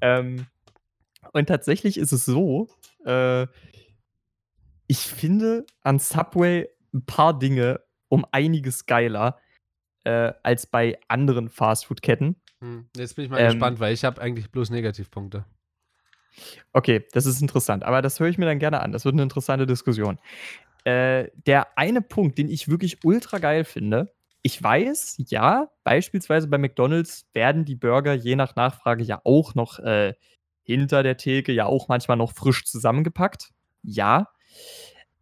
Ähm, und tatsächlich ist es so, äh, ich finde an Subway ein paar Dinge um einiges geiler äh, als bei anderen Fastfood-Ketten. Hm, Jetzt bin ich mal Ähm, gespannt, weil ich habe eigentlich bloß Negativpunkte. Okay, das ist interessant, aber das höre ich mir dann gerne an. Das wird eine interessante Diskussion. Äh, der eine Punkt, den ich wirklich ultra geil finde, ich weiß, ja, beispielsweise bei McDonalds werden die Burger je nach Nachfrage ja auch noch äh, hinter der Theke, ja auch manchmal noch frisch zusammengepackt. Ja.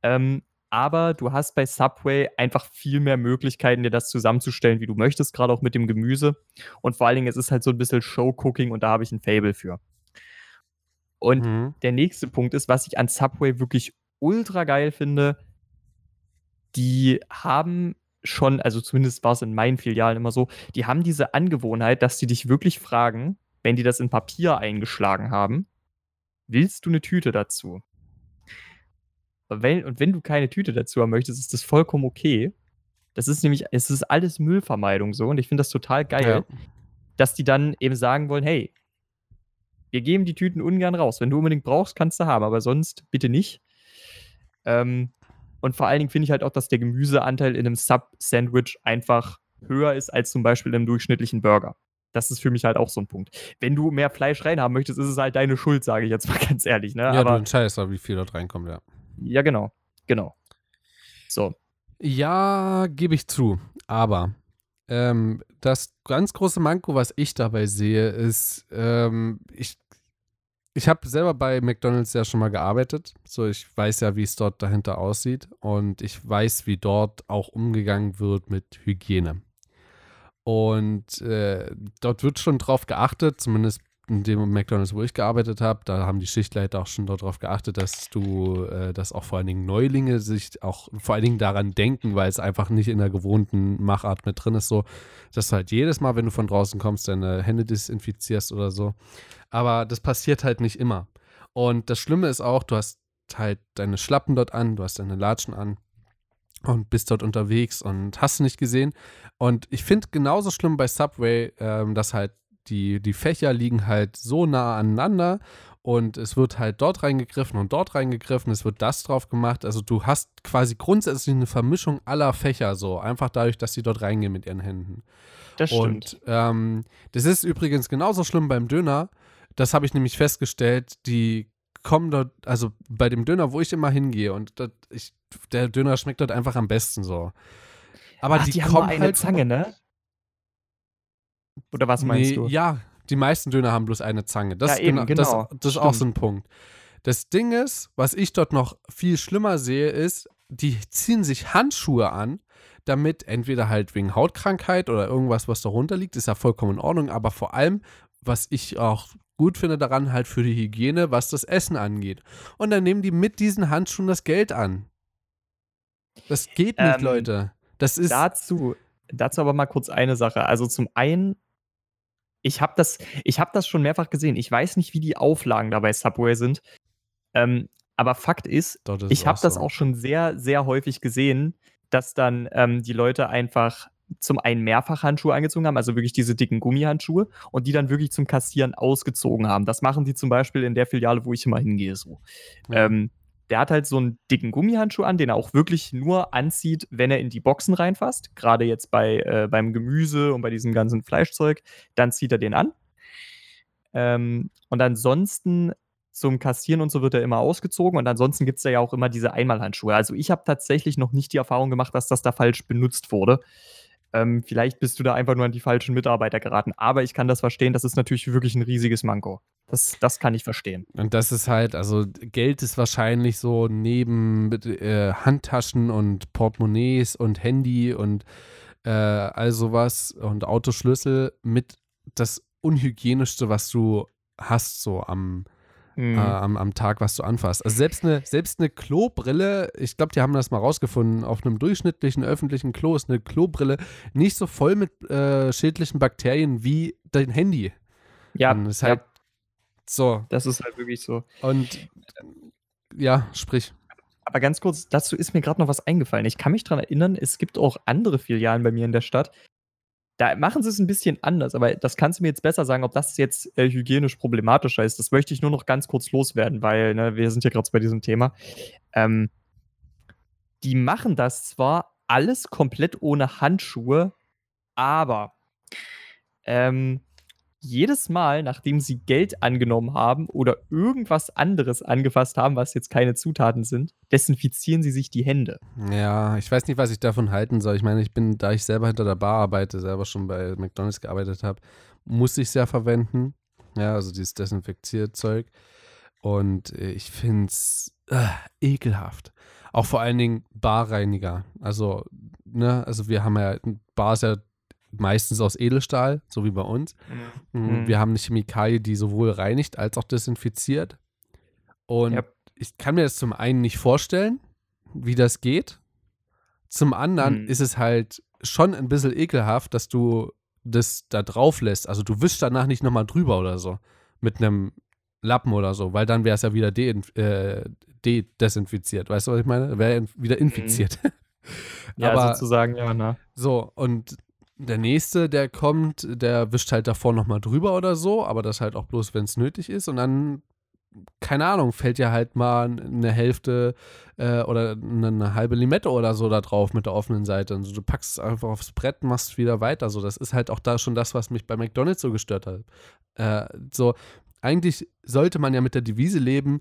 Ähm, aber du hast bei Subway einfach viel mehr Möglichkeiten, dir das zusammenzustellen, wie du möchtest, gerade auch mit dem Gemüse. Und vor allen Dingen, es ist halt so ein bisschen Show-Cooking und da habe ich ein Fable für. Und Mhm. der nächste Punkt ist, was ich an Subway wirklich ultra geil finde. Die haben schon, also zumindest war es in meinen Filialen immer so, die haben diese Angewohnheit, dass die dich wirklich fragen, wenn die das in Papier eingeschlagen haben, willst du eine Tüte dazu? Und wenn, und wenn du keine Tüte dazu haben möchtest, ist das vollkommen okay. Das ist nämlich, es ist alles Müllvermeidung so und ich finde das total geil, Ja. dass die dann eben sagen wollen, hey, wir geben die Tüten ungern raus. Wenn du unbedingt brauchst, kannst du haben, aber sonst bitte nicht. Ähm, und vor allen Dingen finde ich halt auch, dass der Gemüseanteil in einem Sub-Sandwich einfach höher ist als zum Beispiel in einem durchschnittlichen Burger. das ist für mich halt auch so ein Punkt. Wenn du mehr Fleisch reinhaben möchtest, ist es halt deine Schuld, sage ich jetzt mal [LAUGHS] ganz ehrlich. Ne? Ja, Aber, du entscheidest aber, wie viel dort reinkommt, ja. Ja, genau. Genau. So. Ja, gebe ich zu. Aber ähm, das ganz große Manko, was ich dabei sehe, ist, ähm, ich, ich habe selber bei McDonald's ja schon mal gearbeitet. So, ich weiß ja, wie es dort dahinter aussieht. Und ich weiß, wie dort auch umgegangen wird mit Hygiene. Und äh, dort wird schon drauf geachtet, zumindest in dem McDonalds, wo ich gearbeitet habe, da haben die Schichtleiter auch schon darauf geachtet, dass du, äh, dass auch vor allen Dingen Neulinge sich auch vor allen Dingen daran denken, weil es einfach nicht in der gewohnten Machart mit drin ist, so, dass du halt jedes Mal, wenn du von draußen kommst, deine Hände desinfizierst oder so. Aber das passiert halt nicht immer. Und das Schlimme ist auch, du hast halt deine Schlappen dort an, du hast deine Latschen an und bist dort unterwegs und hast nicht gesehen. Und ich finde genauso schlimm bei Subway, ähm, dass halt die, die Fächer liegen halt so nah aneinander und es wird halt dort reingegriffen und dort reingegriffen, es wird das drauf gemacht. Also du hast quasi grundsätzlich eine Vermischung aller Fächer so, einfach dadurch, dass sie dort reingehen mit ihren Händen. Das stimmt. Und ähm, das ist übrigens genauso schlimm beim Döner. Das habe ich nämlich festgestellt, die kommen dort, also bei dem Döner, wo ich immer hingehe und das, ich, der Döner schmeckt dort einfach am besten so. Aber Ach, die, die haben kommen nur eine halt Zange, ne? Oder was meinst nee, du? Ja, die meisten Döner haben bloß eine Zange. Das, Ja, eben, das, genau. das ist auch so ein Punkt. Das Ding ist, was ich dort noch viel schlimmer sehe, ist, die ziehen sich Handschuhe an, damit entweder halt wegen Hautkrankheit oder irgendwas, was darunter liegt, ist ja vollkommen in Ordnung, aber vor allem, was ich auch gut finde daran, halt für die Hygiene, was das Essen angeht. Und dann nehmen die mit diesen Handschuhen das Geld an. Das geht nicht, Ähm, Leute. Das ist. dazu, dazu aber mal kurz eine Sache. Also zum einen, ich habe das, ich hab das schon mehrfach gesehen. Ich weiß nicht, wie die Auflagen da bei Subway sind. Ähm, aber Fakt ist, ist ich habe das auch schon sehr, sehr häufig gesehen, dass dann ähm, die Leute einfach zum einen Mehrfachhandschuhe angezogen haben, also wirklich diese dicken Gummihandschuhe, und die dann wirklich zum Kassieren ausgezogen haben. Das machen die zum Beispiel in der Filiale, wo ich immer hingehe. So. Ja. Ähm, der hat halt so einen dicken Gummihandschuh an, den er auch wirklich nur anzieht, wenn er in die Boxen reinfasst. Gerade jetzt bei, äh, beim Gemüse und bei diesem ganzen Fleischzeug. Dann zieht er den an. Ähm, und ansonsten zum Kassieren und so wird er immer ausgezogen. Und ansonsten gibt es ja auch immer diese Einmalhandschuhe. Also ich habe tatsächlich noch nicht die Erfahrung gemacht, dass das da falsch benutzt wurde. Ähm, vielleicht bist du da einfach nur an die falschen Mitarbeiter geraten. Aber ich kann das verstehen. Das ist natürlich wirklich ein riesiges Manko. Das, das kann ich verstehen. Und das ist halt, also Geld ist wahrscheinlich so neben äh, Handtaschen und Portemonnaies und Handy und äh, all sowas und Autoschlüssel mit das unhygienischste, was du hast, so am, Mhm. äh, am, am Tag, was du anfasst. Also selbst eine, selbst eine Klobrille, ich glaube, die haben das mal rausgefunden, auf einem durchschnittlichen öffentlichen Klo ist eine Klobrille nicht so voll mit äh, schädlichen Bakterien wie dein Handy. ja, Und ist ja, halt so. das ist halt wirklich so. Und ja, sprich. Aber ganz kurz, dazu ist mir gerade noch was eingefallen. Ich kann mich daran erinnern, es gibt auch andere Filialen bei mir in der Stadt. Da machen sie es ein bisschen anders, aber das kannst du mir jetzt besser sagen, ob das jetzt äh, hygienisch problematischer ist. Das möchte ich nur noch ganz kurz loswerden, weil ne, wir sind ja gerade bei diesem Thema. Ähm, die machen das zwar alles komplett ohne Handschuhe, aber ähm, jedes Mal, nachdem sie Geld angenommen haben oder irgendwas anderes angefasst haben, was jetzt keine Zutaten sind, desinfizieren sie sich die Hände. Ja, ich weiß nicht, was ich davon halten soll. Ich meine, ich bin, da ich selber hinter der Bar arbeite, selber schon bei McDonalds gearbeitet habe, muss ich es ja verwenden. Ja, also dieses Desinfizierzeug. Und äh, ich finde es äh, ekelhaft. Auch vor allen Dingen Barreiniger. Also, ne, also wir haben ja, Bar ist ja meistens aus Edelstahl, so wie bei uns. Mhm. Mhm. Wir haben eine Chemikalie, die sowohl reinigt als auch desinfiziert. Und Ja. ich kann mir das zum einen nicht vorstellen, wie das geht. Zum anderen Mhm. ist es halt schon ein bisschen ekelhaft, dass du das da drauf lässt. Also du wischst danach nicht nochmal drüber oder so. Mit einem Lappen oder so, weil dann wäre es ja wieder de äh, de desinfiziert. Weißt du, was ich meine? Wäre wieder infiziert. [LAUGHS] Ja, Aber sozusagen, ja, na. so, und der nächste, der kommt, der wischt halt davor nochmal drüber oder so, aber das halt auch bloß, wenn es nötig ist. Und dann keine Ahnung, fällt ja halt mal eine Hälfte äh, oder eine, eine, halbe Limette oder so da drauf mit der offenen Seite. Und so, du packst es einfach aufs Brett, machst wieder weiter. So, das ist halt auch da schon das, was mich bei McDonalds so gestört hat. Äh, so, eigentlich sollte man ja mit der Devise leben,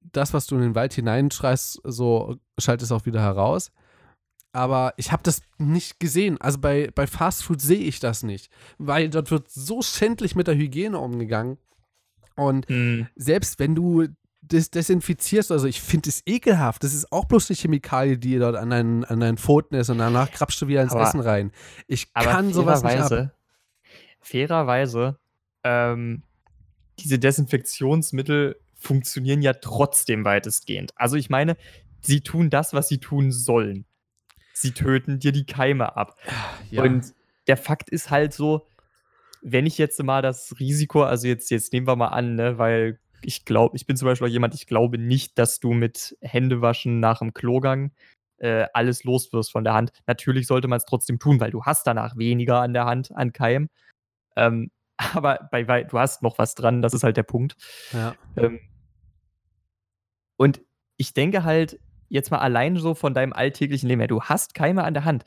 das, was du in den Wald hineinschreist, so schaltest auch wieder heraus. Aber ich habe das nicht gesehen. Also bei, bei Fast Food sehe ich das nicht. Weil dort wird so schändlich mit der Hygiene umgegangen. Und mhm. selbst wenn du das desinfizierst, also ich finde es ekelhaft. Das ist auch bloß eine Chemikalie, die dort an deinen, an deinen Pfoten ist und danach krabst du wieder ins aber, Essen rein. Ich kann sowas nicht ab. Fairerweise, ähm, diese Desinfektionsmittel funktionieren ja trotzdem weitestgehend. Also ich meine, sie tun das, was sie tun sollen. Sie töten dir die Keime ab. Ja. Und der Fakt ist halt so, wenn ich jetzt mal das Risiko, also jetzt, jetzt nehmen wir mal an, ne, weil ich glaube, ich bin zum Beispiel auch jemand, ich glaube nicht, dass du mit Händewaschen nach dem Klogang äh, alles loswirst von der Hand. Natürlich sollte man es trotzdem tun, weil du hast danach weniger an der Hand an Keim. Ähm, [LAUGHS] aber bei, bei, du hast noch was dran, das ist halt der Punkt. Ja. Ähm, und ich denke halt, jetzt mal allein so von deinem alltäglichen Leben her, du hast Keime an der Hand.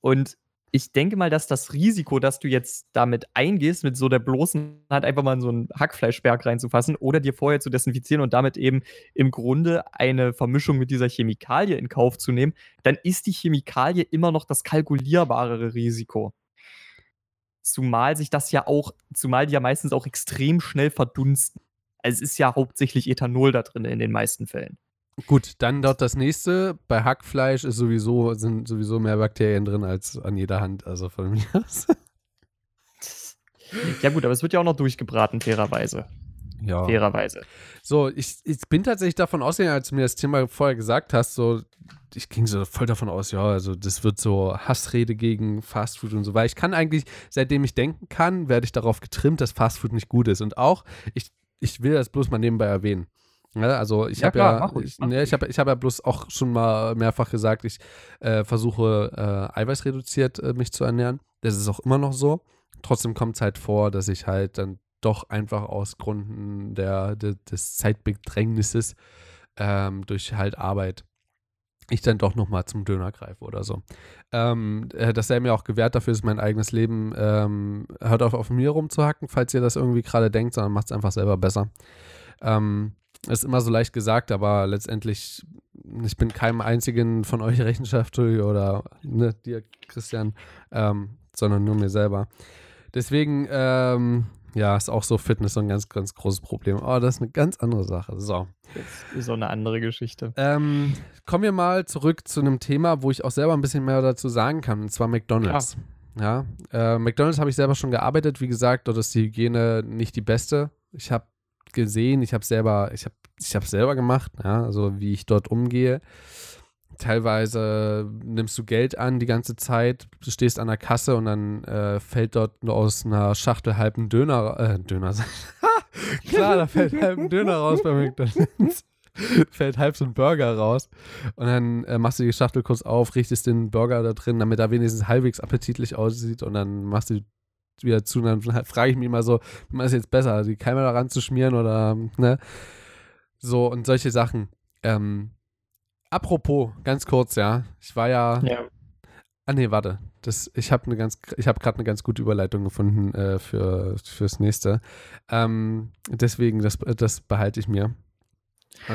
Und ich denke mal, dass das Risiko, dass du jetzt damit eingehst, mit so der bloßen Hand einfach mal in so einen Hackfleischberg reinzufassen oder dir vorher zu desinfizieren und damit eben im Grunde eine Vermischung mit dieser Chemikalie in Kauf zu nehmen, dann ist die Chemikalie immer noch das kalkulierbarere Risiko. Zumal sich das ja auch, zumal die ja meistens auch extrem schnell verdunsten. Also es ist ja hauptsächlich Ethanol da drin in den meisten Fällen. Gut, dann dort das nächste. Bei Hackfleisch ist sowieso, sind sowieso mehr Bakterien drin als an jeder Hand. Also von mir [LAUGHS] aus. Ja, gut, aber es wird ja auch noch durchgebraten, fairerweise. Ja. Fairerweise. So, ich, ich bin tatsächlich davon ausgegangen, als du mir das Thema vorher gesagt hast, so, ich ging so voll davon aus, ja, also das wird so Hassrede gegen Fastfood und so, weil ich kann eigentlich, seitdem ich denken kann, werde ich darauf getrimmt, dass Fastfood nicht gut ist. Und auch, ich, ich will das bloß mal nebenbei erwähnen. Ja, also ich ja, habe ja, ich, ne, ich habe ich hab ja bloß auch schon mal mehrfach gesagt, ich äh, versuche äh, eiweißreduziert äh, mich zu ernähren. Das ist auch immer noch so. Trotzdem kommt es halt vor, dass ich halt dann doch einfach aus Gründen der, der des Zeitbedrängnisses ähm, durch halt Arbeit ich dann doch nochmal zum Döner greife oder so. Ähm, äh, dass er mir auch gewährt dafür ist, mein eigenes Leben. Ähm, hört auf, auf mir rumzuhacken, falls ihr das irgendwie gerade denkt, sondern macht es einfach selber besser. Ähm, ist immer so leicht gesagt, aber letztendlich, ich bin keinem einzigen von euch [LAUGHS] Rechenschaft oder ne, dir, Christian, ähm, sondern nur mir selber. Deswegen, ähm, ja, ist auch so Fitness so ein ganz, ganz großes Problem. Aber oh, das ist eine ganz andere Sache. So. Das ist auch eine andere Geschichte. Ähm, kommen wir mal zurück zu einem Thema, wo ich auch selber ein bisschen mehr dazu sagen kann, und zwar McDonalds. Ja, ja äh, McDonalds habe ich selber schon gearbeitet. Wie gesagt, dort ist die Hygiene nicht die beste. Ich habe gesehen, ich habe selber, ich habe ich habe selber gemacht, ja, also wie ich dort umgehe. Teilweise nimmst du Geld an die ganze Zeit, du stehst an der Kasse und dann äh, fällt dort nur aus einer Schachtel halb ein Döner, äh, Döner, [LAUGHS] klar, da fällt halb ein Döner raus bei McDonalds. [LAUGHS] fällt halb so ein Burger raus und dann äh, machst du die Schachtel kurz auf, richtest den Burger da drin, damit er wenigstens halbwegs appetitlich aussieht und dann machst du wieder zu. Und dann frage ich mich immer so, was ist jetzt besser, die Keime da ranzuschmieren oder, ne? So und solche Sachen. Ähm, apropos, ganz kurz, ja. Ich war ja. ja. Ah, nee, warte. Das, ich habe eine ganz, ich habe gerade eine ganz gute Überleitung gefunden äh, für fürs nächste. Ähm, deswegen, das, das behalte ich mir.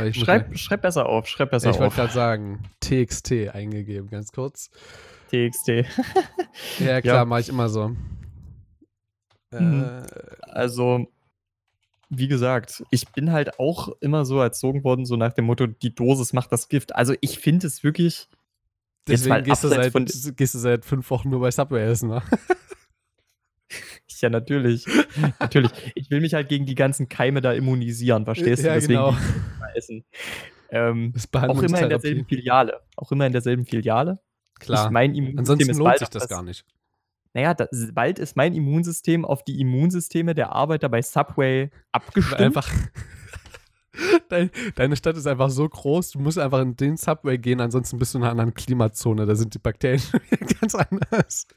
Ich schreib, mal, schreib besser auf, schreib besser ich auf. Ich wollte gerade sagen, TXT eingegeben, ganz kurz. TXT. [LAUGHS] ja, klar, ja. mache ich immer so. Mhm. Äh, also, wie gesagt, ich bin halt auch immer so erzogen worden, so nach dem Motto, die Dosis macht das Gift. Also ich finde es wirklich. Deswegen gehst du, seit, von, gehst du seit fünf Wochen nur bei Subway essen, ne? [LAUGHS] ja, natürlich. natürlich. Ich will mich halt gegen die ganzen Keime da immunisieren, verstehst du? Ja, Deswegen genau. essen. Ähm, auch immer in derselben Filiale. Auch immer in derselben Filiale. Klar. Ich mein Immunsystem Ansonsten lohnt sich das, das gar nicht naja, das, bald ist mein Immunsystem auf die Immunsysteme der Arbeiter bei Subway abgestimmt. Einfach. [LAUGHS] Dein, deine Stadt ist einfach so groß, du musst einfach in den Subway gehen, ansonsten bist du in einer anderen Klimazone. Da sind die Bakterien [LAUGHS] ganz anders.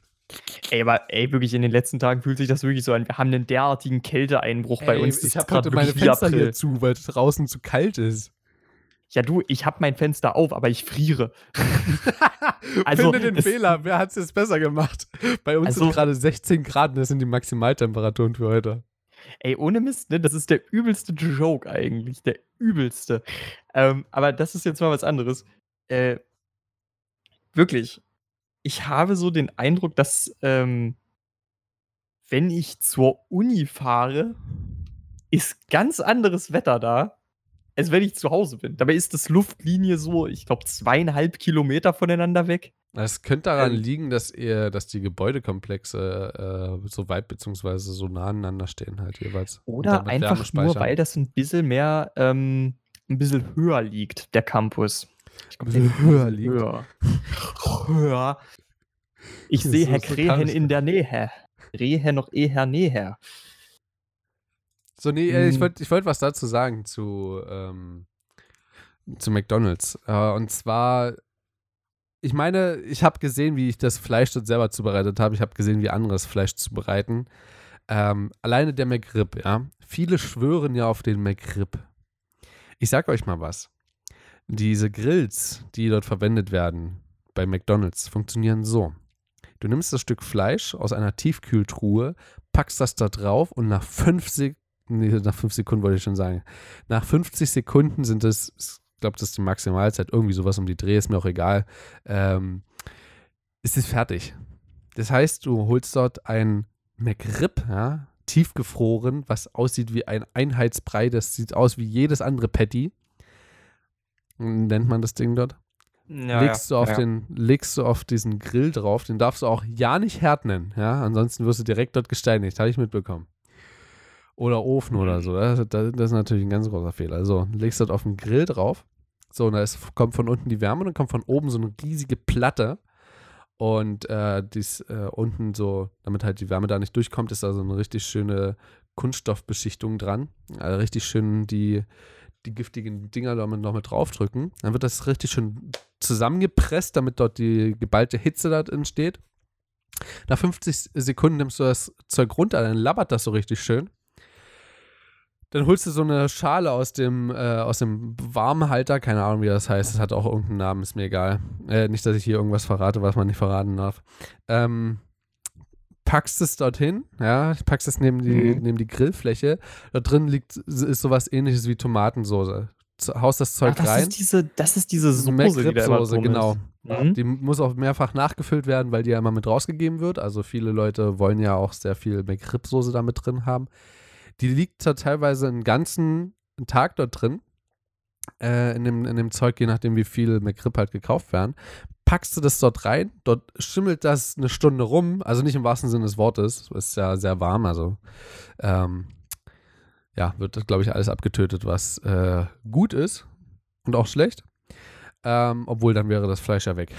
Ey, aber ey, wirklich in den letzten Tagen fühlt sich das wirklich so an. Wir haben einen derartigen Kälteeinbruch bei Ey, uns. Das ich habe heute meine Fenster hier zu, weil es draußen zu kalt ist. Ja, du, ich habe mein Fenster auf, aber ich friere. [LAUGHS] Also, Finde den Fehler. Wer hat es jetzt besser gemacht? Bei uns Also- sind gerade 16 Grad und das sind die Maximaltemperaturen für heute. Ey, ohne Mist, ne? Das ist der übelste Joke eigentlich. Der übelste. Ähm, aber das ist jetzt mal was anderes. Äh, wirklich. Ich habe so den Eindruck, dass, ähm, wenn ich zur Uni fahre, ist ganz anderes Wetter da, als wenn ich zu Hause bin. Dabei ist das Luftlinie so, ich glaube, zweieinhalb Kilometer voneinander weg. Es könnte daran Ähm. liegen, dass ihr, dass die Gebäudekomplexe äh, so weit beziehungsweise so nah aneinander stehen halt jeweils. Oder einfach nur, weil das ein bisschen mehr, ähm, ein bisschen höher liegt, der Campus. Ich glaub, der Bisschen höher liegt. Höher. höher. Ich sehe Herr ich- in der Nähe. Rehe noch eher näher. So, nee, äh, ich Hm. wollte ich wollt was dazu sagen zu, ähm, zu McDonalds. Äh, und zwar, ich meine, ich habe gesehen, wie ich das Fleisch dort selber zubereitet habe. Ich habe gesehen, wie anderes Fleisch zubereiten. Ähm, alleine der McRib, ja. Viele schwören ja auf den McRib. Ich sag euch mal was. Diese Grills, die dort verwendet werden bei McDonalds, funktionieren so. Du nimmst das Stück Fleisch aus einer Tiefkühltruhe, packst das da drauf und nach fünf Sekunden, nee, nach fünf Sekunden wollte ich schon sagen, nach 50 Sekunden sind es, ich glaube, das ist die Maximalzeit, irgendwie sowas um die Dreh, ist mir auch egal, ähm, ist es fertig. Das heißt, du holst dort ein McRib, ja, tiefgefroren, was aussieht wie ein Einheitsbrei, das sieht aus wie jedes andere Patty. Nennt man das Ding dort? Ja, legst, du auf Den, legst du auf diesen Grill drauf, den darfst du auch ja nicht Herd nennen, ja, ansonsten wirst du direkt dort gesteinigt, habe ich mitbekommen. Oder Ofen oder so, das, das das ist natürlich ein ganz großer Fehler. Also, legst du dort auf den Grill drauf, so, und da ist, kommt von unten die Wärme und dann kommt von oben so eine riesige Platte und äh, dies äh, unten so, damit halt die Wärme da nicht durchkommt, ist da so eine richtig schöne Kunststoffbeschichtung dran, also richtig schön die, die giftigen Dinger damit noch mit draufdrücken. Dann wird das richtig schön zusammengepresst, damit dort die geballte Hitze da entsteht. Nach 50 Sekunden nimmst du das Zeug runter, dann labbert das so richtig schön. Dann holst du so eine Schale aus dem, äh, aus dem Warmhalter, keine Ahnung, wie das heißt. Es hat auch irgendeinen Namen, ist mir egal. Äh, nicht, dass ich hier irgendwas verrate, was man nicht verraten darf. Ähm, packst es dorthin, ja, packst es neben die, Mhm. neben die Grillfläche. Da drin liegt, ist sowas ähnliches wie Tomatensoße. Haust das Zeug Ach, das rein. ist diese, das ist diese Das Soße, die drum genau. Ist. Mhm. Die muss auch mehrfach nachgefüllt werden, weil die ja immer mit rausgegeben wird. Also viele Leute wollen ja auch sehr viel McRib-Soße da mit drin haben. Die liegt da teilweise einen ganzen Tag dort drin. Äh, in, dem, in dem Zeug, je nachdem, wie viel McRib halt gekauft werden. Packst du das dort rein, dort schimmelt das eine Stunde rum, also nicht im wahrsten Sinne des Wortes, ist ja sehr warm, also ähm, ja, wird glaube ich, alles abgetötet, was äh, gut ist und auch schlecht. Ähm, obwohl, dann wäre das Fleisch [LAUGHS] ja weg.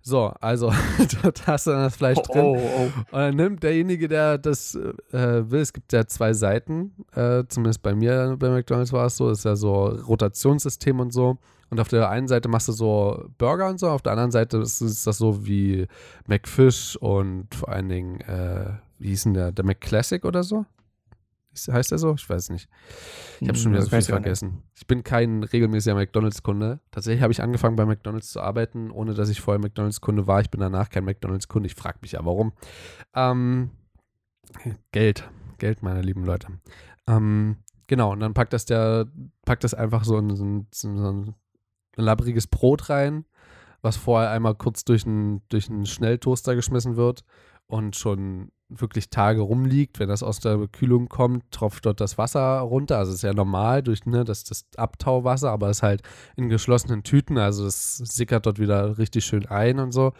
so, also, [LAUGHS] dort hast du dann das Fleisch Oh, drin. oh, oh. Und dann nimmt derjenige, der das äh, will, es gibt ja zwei Seiten, äh, zumindest bei mir bei McDonalds war es so, das ist ja so Rotationssystem und so. Und auf der einen Seite machst du so Burger und so, auf der anderen Seite ist, ist das so wie McFish und vor allen Dingen, äh, wie hieß denn der, der McClassic oder so? Heißt der so? Ich weiß nicht. Ich habe schon wieder Hm, so viel auch nicht. vergessen. Ich bin kein regelmäßiger McDonalds-Kunde. Tatsächlich habe ich angefangen bei McDonalds zu arbeiten, ohne dass ich vorher McDonalds-Kunde war. Ich bin danach kein McDonalds-Kunde. Ich frage mich ja, warum. Ähm, Geld. Geld, meine lieben Leute. Ähm, genau, und dann packt das der, packt das einfach so in so ein, so ein labbriges Brot rein, was vorher einmal kurz durch einen, durch einen Schnelltoaster geschmissen wird und schon wirklich Tage rumliegt. Wenn das aus der Kühlung kommt, tropft dort das Wasser runter. Also ist ja normal durch ne, das, das Abtauwasser, aber ist halt in geschlossenen Tüten. Also es sickert dort wieder richtig schön ein und so.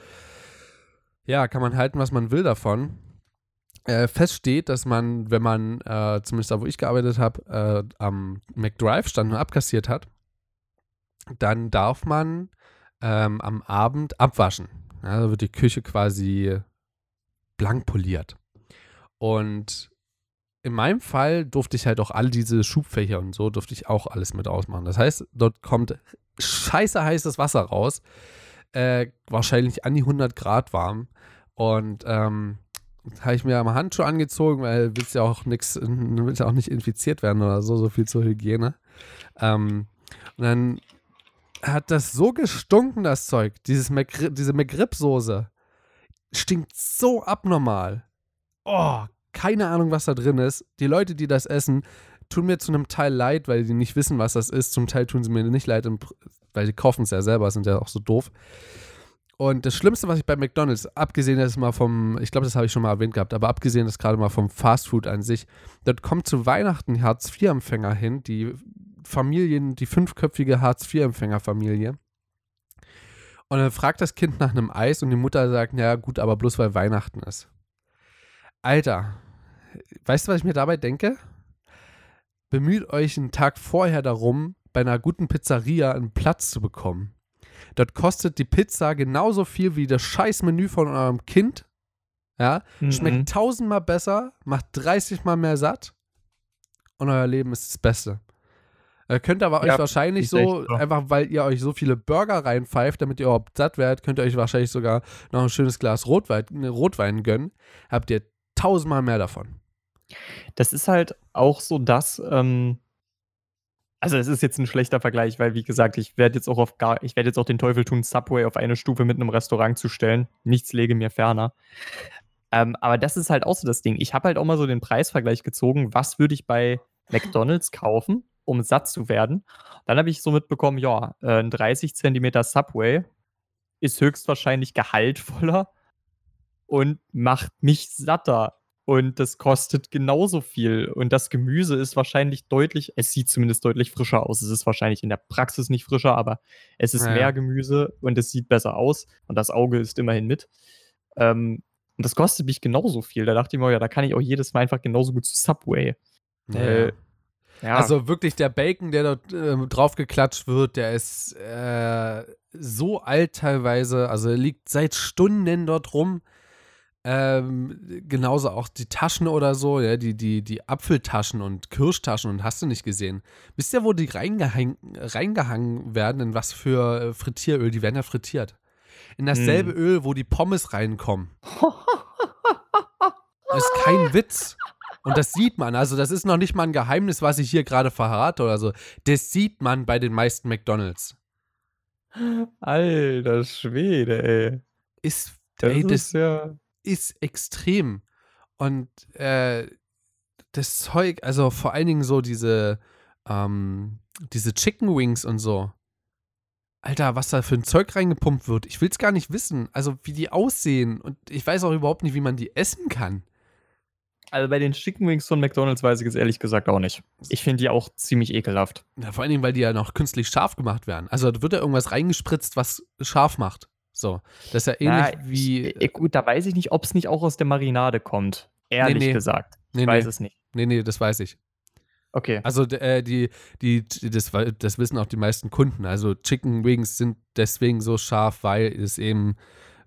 Ja, kann man halten, was man will davon. Äh, fest steht, dass man, wenn man, äh, zumindest da, wo ich gearbeitet habe, äh, am McDrive stand und abkassiert hat, dann darf man ähm, am Abend abwaschen. Ja, da wird die Küche quasi blank poliert. Und in meinem Fall durfte ich halt auch all diese Schubfächer und so, durfte ich auch alles mit ausmachen. Das heißt, dort kommt scheiße heißes Wasser raus, äh, wahrscheinlich an die 100 Grad warm, Und ähm, habe ich mir mal Handschuhe angezogen, weil willst ja auch nichts, willst ja auch nicht infiziert werden oder so, so viel zur Hygiene. Ähm, und dann hat das so gestunken, das Zeug, dieses Macri diese McRib-Soße. Stinkt so abnormal. Oh, keine Ahnung, was da drin ist. Die Leute, die das essen, tun mir zu einem Teil leid, weil die nicht wissen, was das ist. Zum Teil tun sie mir nicht leid, weil die kaufen es ja selber, sind ja auch so doof. Und das Schlimmste, was ich bei McDonalds, abgesehen jetzt mal vom, ich glaube, das habe ich schon mal erwähnt gehabt, aber abgesehen das gerade mal vom Fastfood an sich, dort kommt zu Weihnachten Hartz-IV-Empfänger hin, die Familien, die fünfköpfige Hartz-IV-Empfängerfamilie. Und dann fragt das Kind nach einem Eis und die Mutter sagt, ja gut, aber bloß weil Weihnachten ist. Alter, weißt du, was ich mir dabei denke? Bemüht euch einen Tag vorher darum, bei einer guten Pizzeria einen Platz zu bekommen. Dort kostet die Pizza genauso viel wie das Scheißmenü von eurem Kind. Ja, mhm. schmeckt tausendmal besser, macht 30 mal mehr satt und euer Leben ist das Beste. Ihr könnt aber ja, euch wahrscheinlich so, so, einfach weil ihr euch so viele Burger reinpfeift, damit ihr überhaupt satt werdet, könnt ihr euch wahrscheinlich sogar noch ein schönes Glas Rotwein, Rotwein gönnen. Habt ihr tausendmal mehr davon. Das ist halt auch so das, ähm, also es ist jetzt ein schlechter Vergleich, weil wie gesagt, ich werde jetzt auch auf gar, ich werde jetzt auch den Teufel tun, Subway auf eine Stufe mit einem Restaurant zu stellen. Nichts lege mir ferner. Ähm, aber das ist halt auch so das Ding. Ich habe halt auch mal so den Preisvergleich gezogen, was würde ich bei McDonalds kaufen, um satt zu werden. Dann habe ich so mitbekommen, ja, äh, ein 30 Zentimeter Subway ist höchstwahrscheinlich gehaltvoller und macht mich satter und das kostet genauso viel. Und das Gemüse ist wahrscheinlich deutlich, es sieht zumindest deutlich frischer aus. Es ist wahrscheinlich in der Praxis nicht frischer, aber es ist ja. mehr Gemüse und es sieht besser aus. Und das Auge ist immerhin mit. Ähm, und das kostet mich genauso viel. Da dachte ich mir, ja, da kann ich auch jedes Mal einfach genauso gut zu Subway. Ja. Äh, ja. Also wirklich der Bacon, der dort äh, draufgeklatscht wird, der ist äh, so alt teilweise. Also liegt seit Stunden dort rum. Ähm, genauso auch die Taschen oder so, ja, die, die, die Apfeltaschen und Kirschtaschen und hast du nicht gesehen. Wisst ihr, wo die reingehang, reingehangen werden, in was für äh, Frittieröl? Die werden ja frittiert. In dasselbe hm. Öl, wo die Pommes reinkommen. Das [LAUGHS] ist kein Witz. Und das sieht man. Also, das ist noch nicht mal ein Geheimnis, was ich hier gerade verrate oder so. Das sieht man bei den meisten McDonalds. Alter Schwede, ey. Ist, das ey, das, ist ja ist extrem. Und äh, das Zeug, also vor allen Dingen so diese, ähm, diese Chicken Wings und so. Alter, was da für ein Zeug reingepumpt wird. Ich will es gar nicht wissen. Also, wie die aussehen. Und ich weiß auch überhaupt nicht, wie man die essen kann. Also bei den Chicken Wings von McDonalds weiß ich es ehrlich gesagt auch nicht. Ich finde die auch ziemlich ekelhaft. Ja, vor allen Dingen, weil die ja noch künstlich scharf gemacht werden. Also da wird ja irgendwas reingespritzt, was scharf macht. So, das ist ja ähnlich Na, wie. Ich, gut, da weiß ich nicht, ob es nicht auch aus der Marinade kommt. Ehrlich nee, nee. gesagt. Ich nee, weiß es nicht. Nee, nee, das weiß ich. Okay. Also äh, die, die, das, das wissen auch die meisten Kunden. Also Chicken Wings sind deswegen so scharf, weil es eben,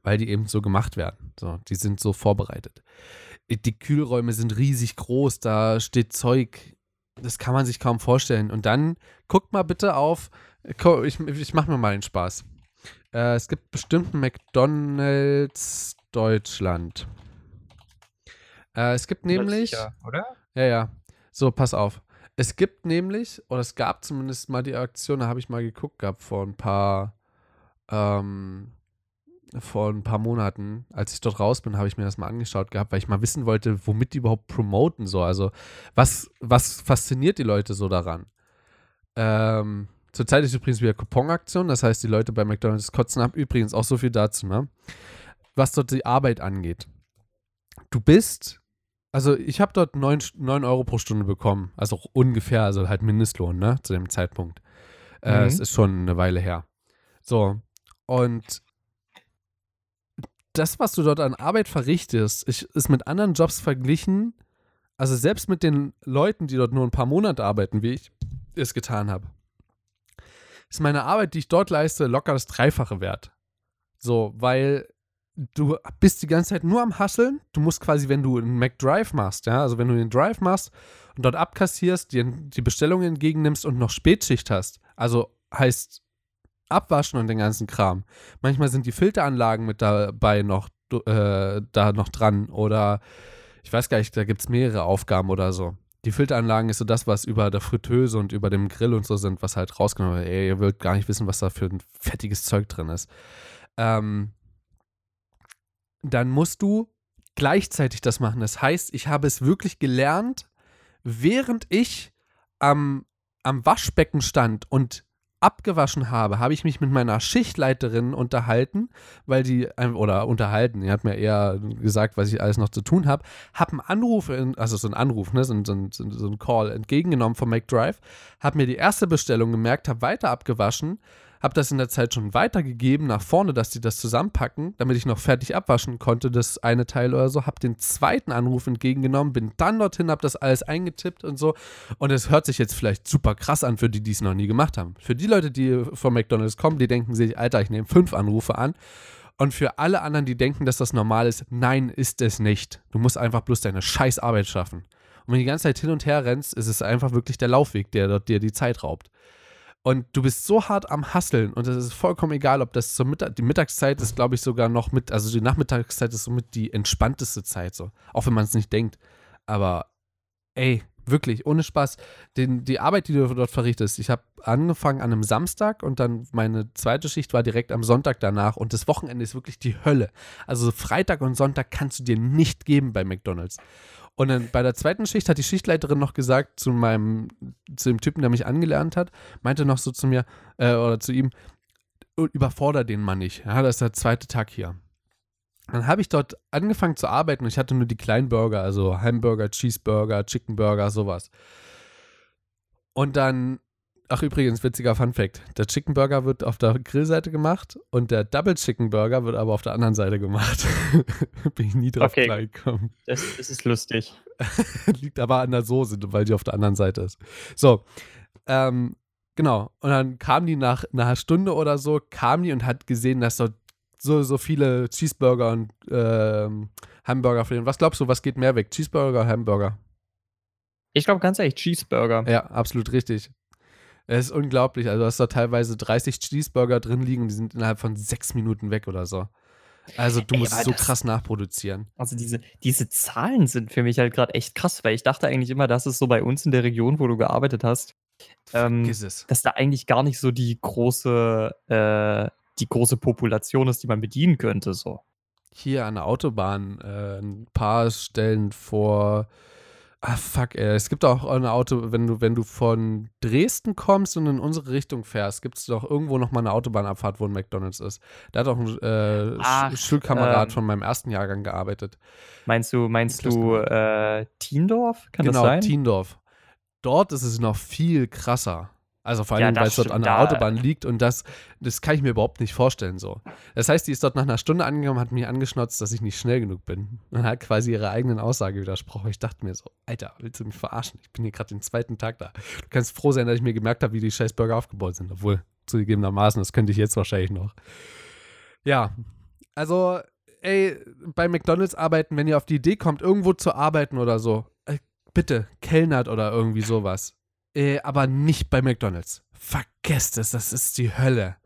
weil die eben so gemacht werden. So, die sind so vorbereitet. Die Kühlräume sind riesig groß, da steht Zeug, das kann man sich kaum vorstellen. Und dann guckt mal bitte auf, ich, ich mache mir mal den Spaß. Äh, es gibt bestimmt McDonalds Deutschland. Äh, es gibt nämlich. Sicher, oder? Ja, ja. So, pass auf. Es gibt nämlich, oder es gab zumindest mal die Aktion, da habe ich mal geguckt gehabt vor ein paar, ähm, vor ein paar Monaten, als ich dort raus bin, habe ich mir das mal angeschaut gehabt, weil ich mal wissen wollte, womit die überhaupt promoten so. Also, was, was fasziniert die Leute so daran? Ähm, Zurzeit ist übrigens wieder Couponaktion, das heißt, die Leute bei McDonalds kotzen ab. Übrigens auch so viel dazu, ne? Was dort die Arbeit angeht. Du bist, also ich habe dort 9, 9 Euro pro Stunde bekommen, also ungefähr, also halt Mindestlohn, ne, zu dem Zeitpunkt. Äh, Es ist schon eine Weile her. So, und das, was du dort an Arbeit verrichtest, ist mit anderen Jobs verglichen, also selbst mit den Leuten, die dort nur ein paar Monate arbeiten, wie ich es getan habe ist meine Arbeit, die ich dort leiste, locker das Dreifache wert. So, weil du bist die ganze Zeit nur am Hasseln. Du musst quasi, wenn du einen McDrive machst, ja, also wenn du den Drive machst und dort abkassierst, die, die Bestellung entgegennimmst und noch Spätschicht hast, also heißt abwaschen und den ganzen Kram. Manchmal sind die Filteranlagen mit dabei noch, äh, da noch dran oder ich weiß gar nicht, da gibt es mehrere Aufgaben oder so. Die Filteranlagen ist so das, was über der Fritteuse und über dem Grill und so sind, was halt rausgenommen wird. Ey, ihr wollt gar nicht wissen, was da für ein fettiges Zeug drin ist. Ähm, dann musst du gleichzeitig das machen. Das heißt, ich habe es wirklich gelernt, während ich am, am Waschbecken stand und abgewaschen habe, habe ich mich mit meiner Schichtleiterin unterhalten, weil die, oder unterhalten, die hat mir eher gesagt, was ich alles noch zu tun habe, habe einen Anruf, in, also so einen Anruf, ne, so, so, so einen Call entgegengenommen von McDrive, habe mir die erste Bestellung gemerkt, habe weiter abgewaschen, habe das in der Zeit schon weitergegeben nach vorne, dass die das zusammenpacken, damit ich noch fertig abwaschen konnte, das eine Teil oder so. Habe den zweiten Anruf entgegengenommen, bin dann dorthin, habe das alles eingetippt und so. Und es hört sich jetzt vielleicht super krass an für die, die es noch nie gemacht haben. Für die Leute, die von McDonald's kommen, die denken sich, Alter, ich nehme fünf Anrufe an. Und für alle anderen, die denken, dass das normal ist, nein, ist es nicht. Du musst einfach bloß deine scheiß Arbeit schaffen. Und wenn du die ganze Zeit hin und her rennst, ist es einfach wirklich der Laufweg, der dir die Zeit raubt. Und du bist so hart am Hasseln und es ist vollkommen egal, ob das zur Mittag, die Mittagszeit ist, glaube ich, sogar noch mit, also die Nachmittagszeit ist somit die entspannteste Zeit, so. Auch wenn man es nicht denkt. Aber ey, wirklich, ohne Spaß, den, die Arbeit, die du dort verrichtest, ich habe angefangen an einem Samstag und dann meine zweite Schicht war direkt am Sonntag danach und das Wochenende ist wirklich die Hölle. Also Freitag und Sonntag kannst du dir nicht geben bei McDonalds. Und dann bei der zweiten Schicht hat die Schichtleiterin noch gesagt zu meinem, zu dem Typen, der mich angelernt hat, meinte noch so zu mir, äh, oder zu ihm, überforder den Mann nicht. Ja, das ist der zweite Tag hier. Dann habe ich dort angefangen zu arbeiten und ich hatte nur die kleinen Burger, also Hamburger, Cheeseburger, Chickenburger, sowas. Und dann Ach, übrigens, witziger Fun-Fact: Der Chicken Burger wird auf der Grillseite gemacht und der Double Chicken Burger wird aber auf der anderen Seite gemacht. [LAUGHS] Bin ich nie drauf okay. klargekommen. Das, das ist lustig. [LAUGHS] Liegt aber an der Soße, weil die auf der anderen Seite ist. So, ähm, genau. Und dann kam die nach einer Stunde oder so, kam die und hat gesehen, dass dort so, so viele Cheeseburger und ähm, Hamburger fehlen. Was glaubst du, was geht mehr weg? Cheeseburger oder Hamburger? Ich glaube ganz ehrlich, Cheeseburger. Ja, absolut richtig. Es ist unglaublich. Also, du hast da teilweise 30 Cheeseburger drin liegen die sind innerhalb von sechs Minuten weg oder so. Also, du Ey, musst so das, krass nachproduzieren. Also, diese, diese Zahlen sind für mich halt gerade echt krass, weil ich dachte eigentlich immer, dass es so bei uns in der Region, wo du gearbeitet hast, ähm, dass da eigentlich gar nicht so die große, äh, die große Population ist, die man bedienen könnte. So. Hier an der Autobahn äh, ein paar Stellen vor Ah, fuck, ey. Es gibt auch ein Auto, wenn du, wenn du von Dresden kommst und in unsere Richtung fährst, gibt es doch irgendwo nochmal eine Autobahnabfahrt, wo ein McDonalds ist. Da hat auch ein äh, Ach, Schulkamerad ähm, von meinem ersten Jahrgang gearbeitet. Meinst du, meinst du äh, Tiendorf? Kann genau, das sein? Genau, Tiendorf. Dort ist es noch viel krasser. Also vor allem, ja, weil es dort an der Autobahn liegt und das, das kann ich mir überhaupt nicht vorstellen so. Das heißt, die ist dort nach einer Stunde angekommen, hat mich angeschnotzt, dass ich nicht schnell genug bin und hat quasi ihre eigenen Aussage widersprochen. Ich dachte mir so, Alter, willst du mich verarschen? Ich bin hier gerade den zweiten Tag da. Du kannst froh sein, dass ich mir gemerkt habe, wie die scheiß Burger aufgebaut sind. Obwohl, zugegebenermaßen, das könnte ich jetzt wahrscheinlich noch. Ja, also, ey, bei McDonalds arbeiten, wenn ihr auf die Idee kommt, irgendwo zu arbeiten oder so, äh, bitte, kellnert oder irgendwie sowas äh, aber nicht bei McDonalds. Vergesst es, das ist die Hölle.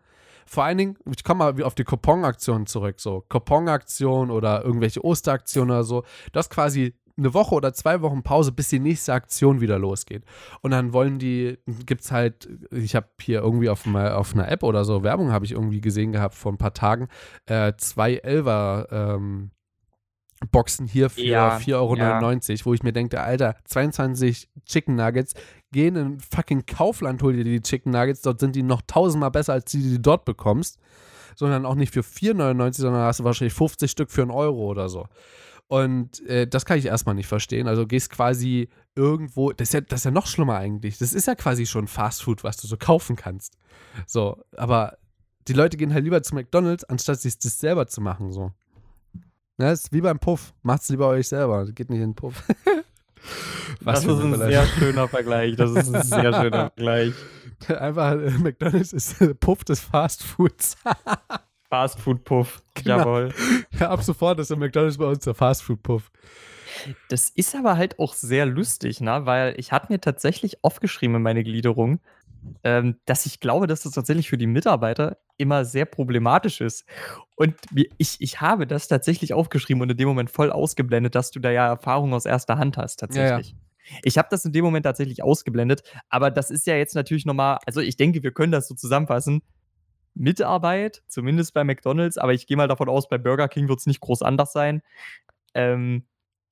Vor allen Dingen, ich komme mal auf die Coupon-Aktionen zurück, so Coupon-Aktionen oder irgendwelche Osteraktionen oder so. Das quasi eine Woche oder zwei Wochen Pause, bis die nächste Aktion wieder losgeht. Und dann wollen die, gibt es halt, ich habe hier irgendwie auf, mal, auf einer App oder so, Werbung habe ich irgendwie gesehen gehabt vor ein paar Tagen, äh, zwei Elver ähm, Boxen hier für ja, 4,99 Euro, ja. wo ich mir denke, Alter, 22 Chicken Nuggets, geh in ein fucking Kaufland, hol dir die Chicken Nuggets, dort sind die noch tausendmal besser, als die, die du dort bekommst. Sondern auch nicht für 4,99, sondern hast du wahrscheinlich 50 Stück für einen Euro oder so. Und äh, das kann ich erstmal nicht verstehen. Also gehst quasi irgendwo, das ist, ja, das ist ja noch schlimmer eigentlich. Das ist ja quasi schon Fast Food, was du so kaufen kannst. So, aber die Leute gehen halt lieber zu McDonalds, anstatt sich das selber zu machen. So. Ja, ist wie beim Puff. Macht's lieber euch selber. Geht nicht in den Puff. [LAUGHS] Was das ist ein sehr schöner Vergleich. Das ist ein sehr schöner [LAUGHS] Vergleich. Einfach, äh, McDonalds ist äh, Puff des Fast Foods. [LAUGHS] Fast Food Puff. Genau. Jawohl. Ja, ab sofort ist der McDonalds bei uns der Fast Food Puff. Das ist aber halt auch sehr lustig, ne? weil ich hatte mir tatsächlich aufgeschrieben in meine Gliederung, ähm, dass ich glaube, dass das tatsächlich für die Mitarbeiter immer sehr problematisch ist. Und ich, ich habe das tatsächlich aufgeschrieben und in dem Moment voll ausgeblendet, dass du da ja Erfahrung aus erster Hand hast, tatsächlich. Ja, ja. Ich habe das in dem Moment tatsächlich ausgeblendet, aber das ist ja jetzt natürlich nochmal, also ich denke, wir können das so zusammenfassen. Mitarbeit, zumindest bei McDonalds, aber ich gehe mal davon aus, bei Burger King wird es nicht groß anders sein, ähm,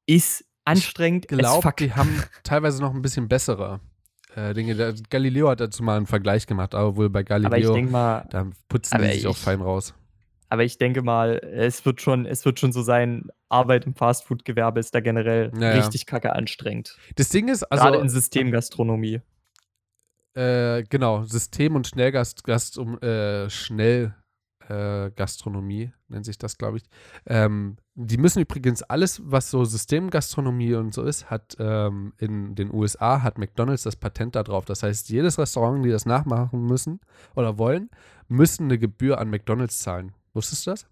ist anstrengend. Ich glaube, die haben teilweise noch ein bisschen bessere äh, Dinge. Galileo hat dazu mal einen Vergleich gemacht, aber wohl bei Galileo, mal, da putzen die sich ich, auch fein raus. Aber ich denke mal, es wird schon, es wird schon so sein, Arbeit im Fastfood-Gewerbe ist da generell ja, richtig kacke anstrengend. Das Ding ist, also. Gerade in Systemgastronomie. Äh, genau, System- und Schnellgast, Gast, um, äh, Schnell, äh, nennt sich das, glaube ich. Ähm, die müssen übrigens alles, was so Systemgastronomie und so ist, hat ähm, in den USA hat McDonalds das Patent darauf. Das heißt, jedes Restaurant, die das nachmachen müssen oder wollen, müssen eine Gebühr an McDonalds zahlen. Wusstest du das?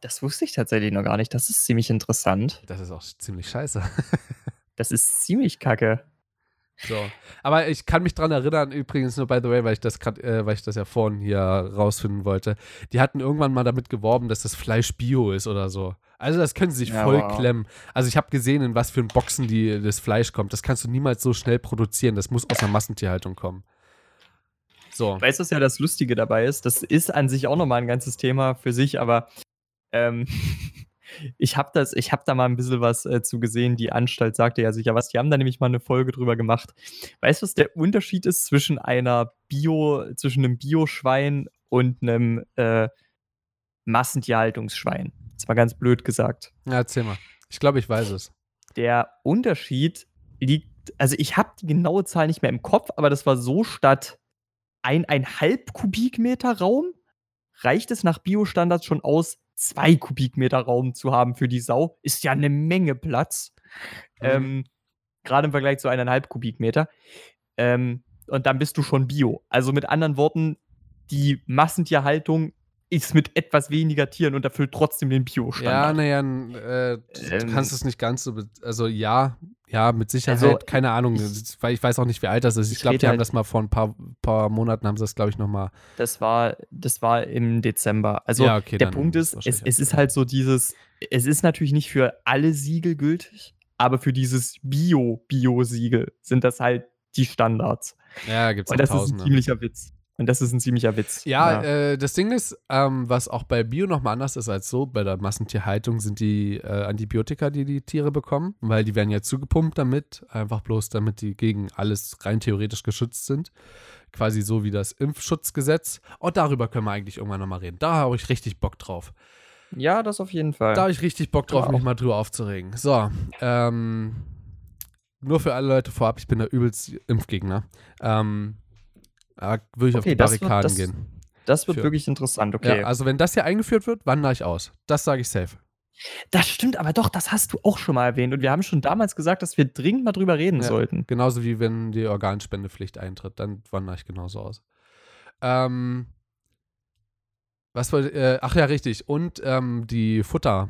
Das wusste ich tatsächlich noch gar nicht. Das ist ziemlich interessant. Das ist auch ziemlich scheiße. [LAUGHS] das ist ziemlich kacke. So. Aber ich kann mich dran erinnern, übrigens nur by the way, weil ich das gerade, äh, weil ich das ja vorhin hier rausfinden wollte. Die hatten irgendwann mal damit geworben, dass das Fleisch Bio ist oder so. Also das können sie sich ja, voll wow. klemmen. Also ich habe gesehen, in was für ein Boxen die, das Fleisch kommt. Das kannst du niemals so schnell produzieren. Das muss aus der Massentierhaltung kommen. So. Weißt du, was ja das Lustige dabei ist? Das ist an sich auch nochmal ein ganzes Thema für sich, aber ähm, [LAUGHS] ich habe das, ich habe da mal ein bisschen was äh, zu gesehen. Die Anstalt sagte ja sicher was. Die haben da nämlich mal eine Folge drüber gemacht. Weißt du, was der Unterschied ist zwischen einer Bio, zwischen einem Bioschwein und einem äh, Massentierhaltungsschwein? Das war ganz blöd gesagt. Ja, erzähl mal. Ich glaube, ich weiß es. Der Unterschied liegt, also ich habe die genaue Zahl nicht mehr im Kopf, aber das war so statt eineinhalb Kubikmeter Raum reicht es nach Biostandards schon aus, zwei Kubikmeter Raum zu haben für die Sau, ist ja eine Menge Platz. Mhm. Ähm, Gerade im Vergleich zu eineinhalb Kubikmeter. Ähm, und dann bist du schon Bio. Also mit anderen Worten, die Massentierhaltung ist mit etwas weniger Tieren und erfüllt trotzdem den Bio-Standard. Ja, naja, äh, du ähm, kannst es nicht ganz so, also ja, ja, mit Sicherheit, also, keine Ahnung, ich, weil ich weiß auch nicht, wie alt das ist. Ich, ich glaube, die halt, haben das mal vor ein paar, paar Monaten, haben sie das, glaube ich, nochmal. Das war, das war im Dezember. Also ja, okay, der Punkt ist, es, es ist halt so dieses, es ist natürlich nicht für alle Siegel gültig, aber für dieses Bio-Bio-Siegel sind das halt die Standards. Ja, gibt es Und das ist ein ziemlicher Witz. Und das ist ein ziemlicher Witz. Ja, ja. Äh, das Ding ist, ähm, was auch bei Bio nochmal anders ist als so, bei der Massentierhaltung sind die äh, Antibiotika, die die Tiere bekommen, weil die werden ja zugepumpt damit, einfach bloß damit die gegen alles rein theoretisch geschützt sind. Quasi so wie das Impfschutzgesetz. Und darüber können wir eigentlich irgendwann nochmal reden. Da habe ich richtig Bock drauf. Ja, das auf jeden Fall. Da habe ich richtig Bock drauf, mich mal drüber aufzuregen. So, ähm, nur für alle Leute vorab, ich bin der übelst Impfgegner. Ähm, da würde ich okay, auf die Barrikaden das, gehen. Das wird Für. wirklich interessant, okay. Ja, also wenn das hier eingeführt wird, wandere ich aus. Das sage ich safe. Das stimmt, aber doch, das hast du auch schon mal erwähnt. Und wir haben schon damals gesagt, dass wir dringend mal drüber reden ja, sollten. Genauso wie wenn die Organspendepflicht eintritt, dann wandere ich genauso aus. Ähm, was war, äh, ach ja, richtig. Und ähm, die Futter,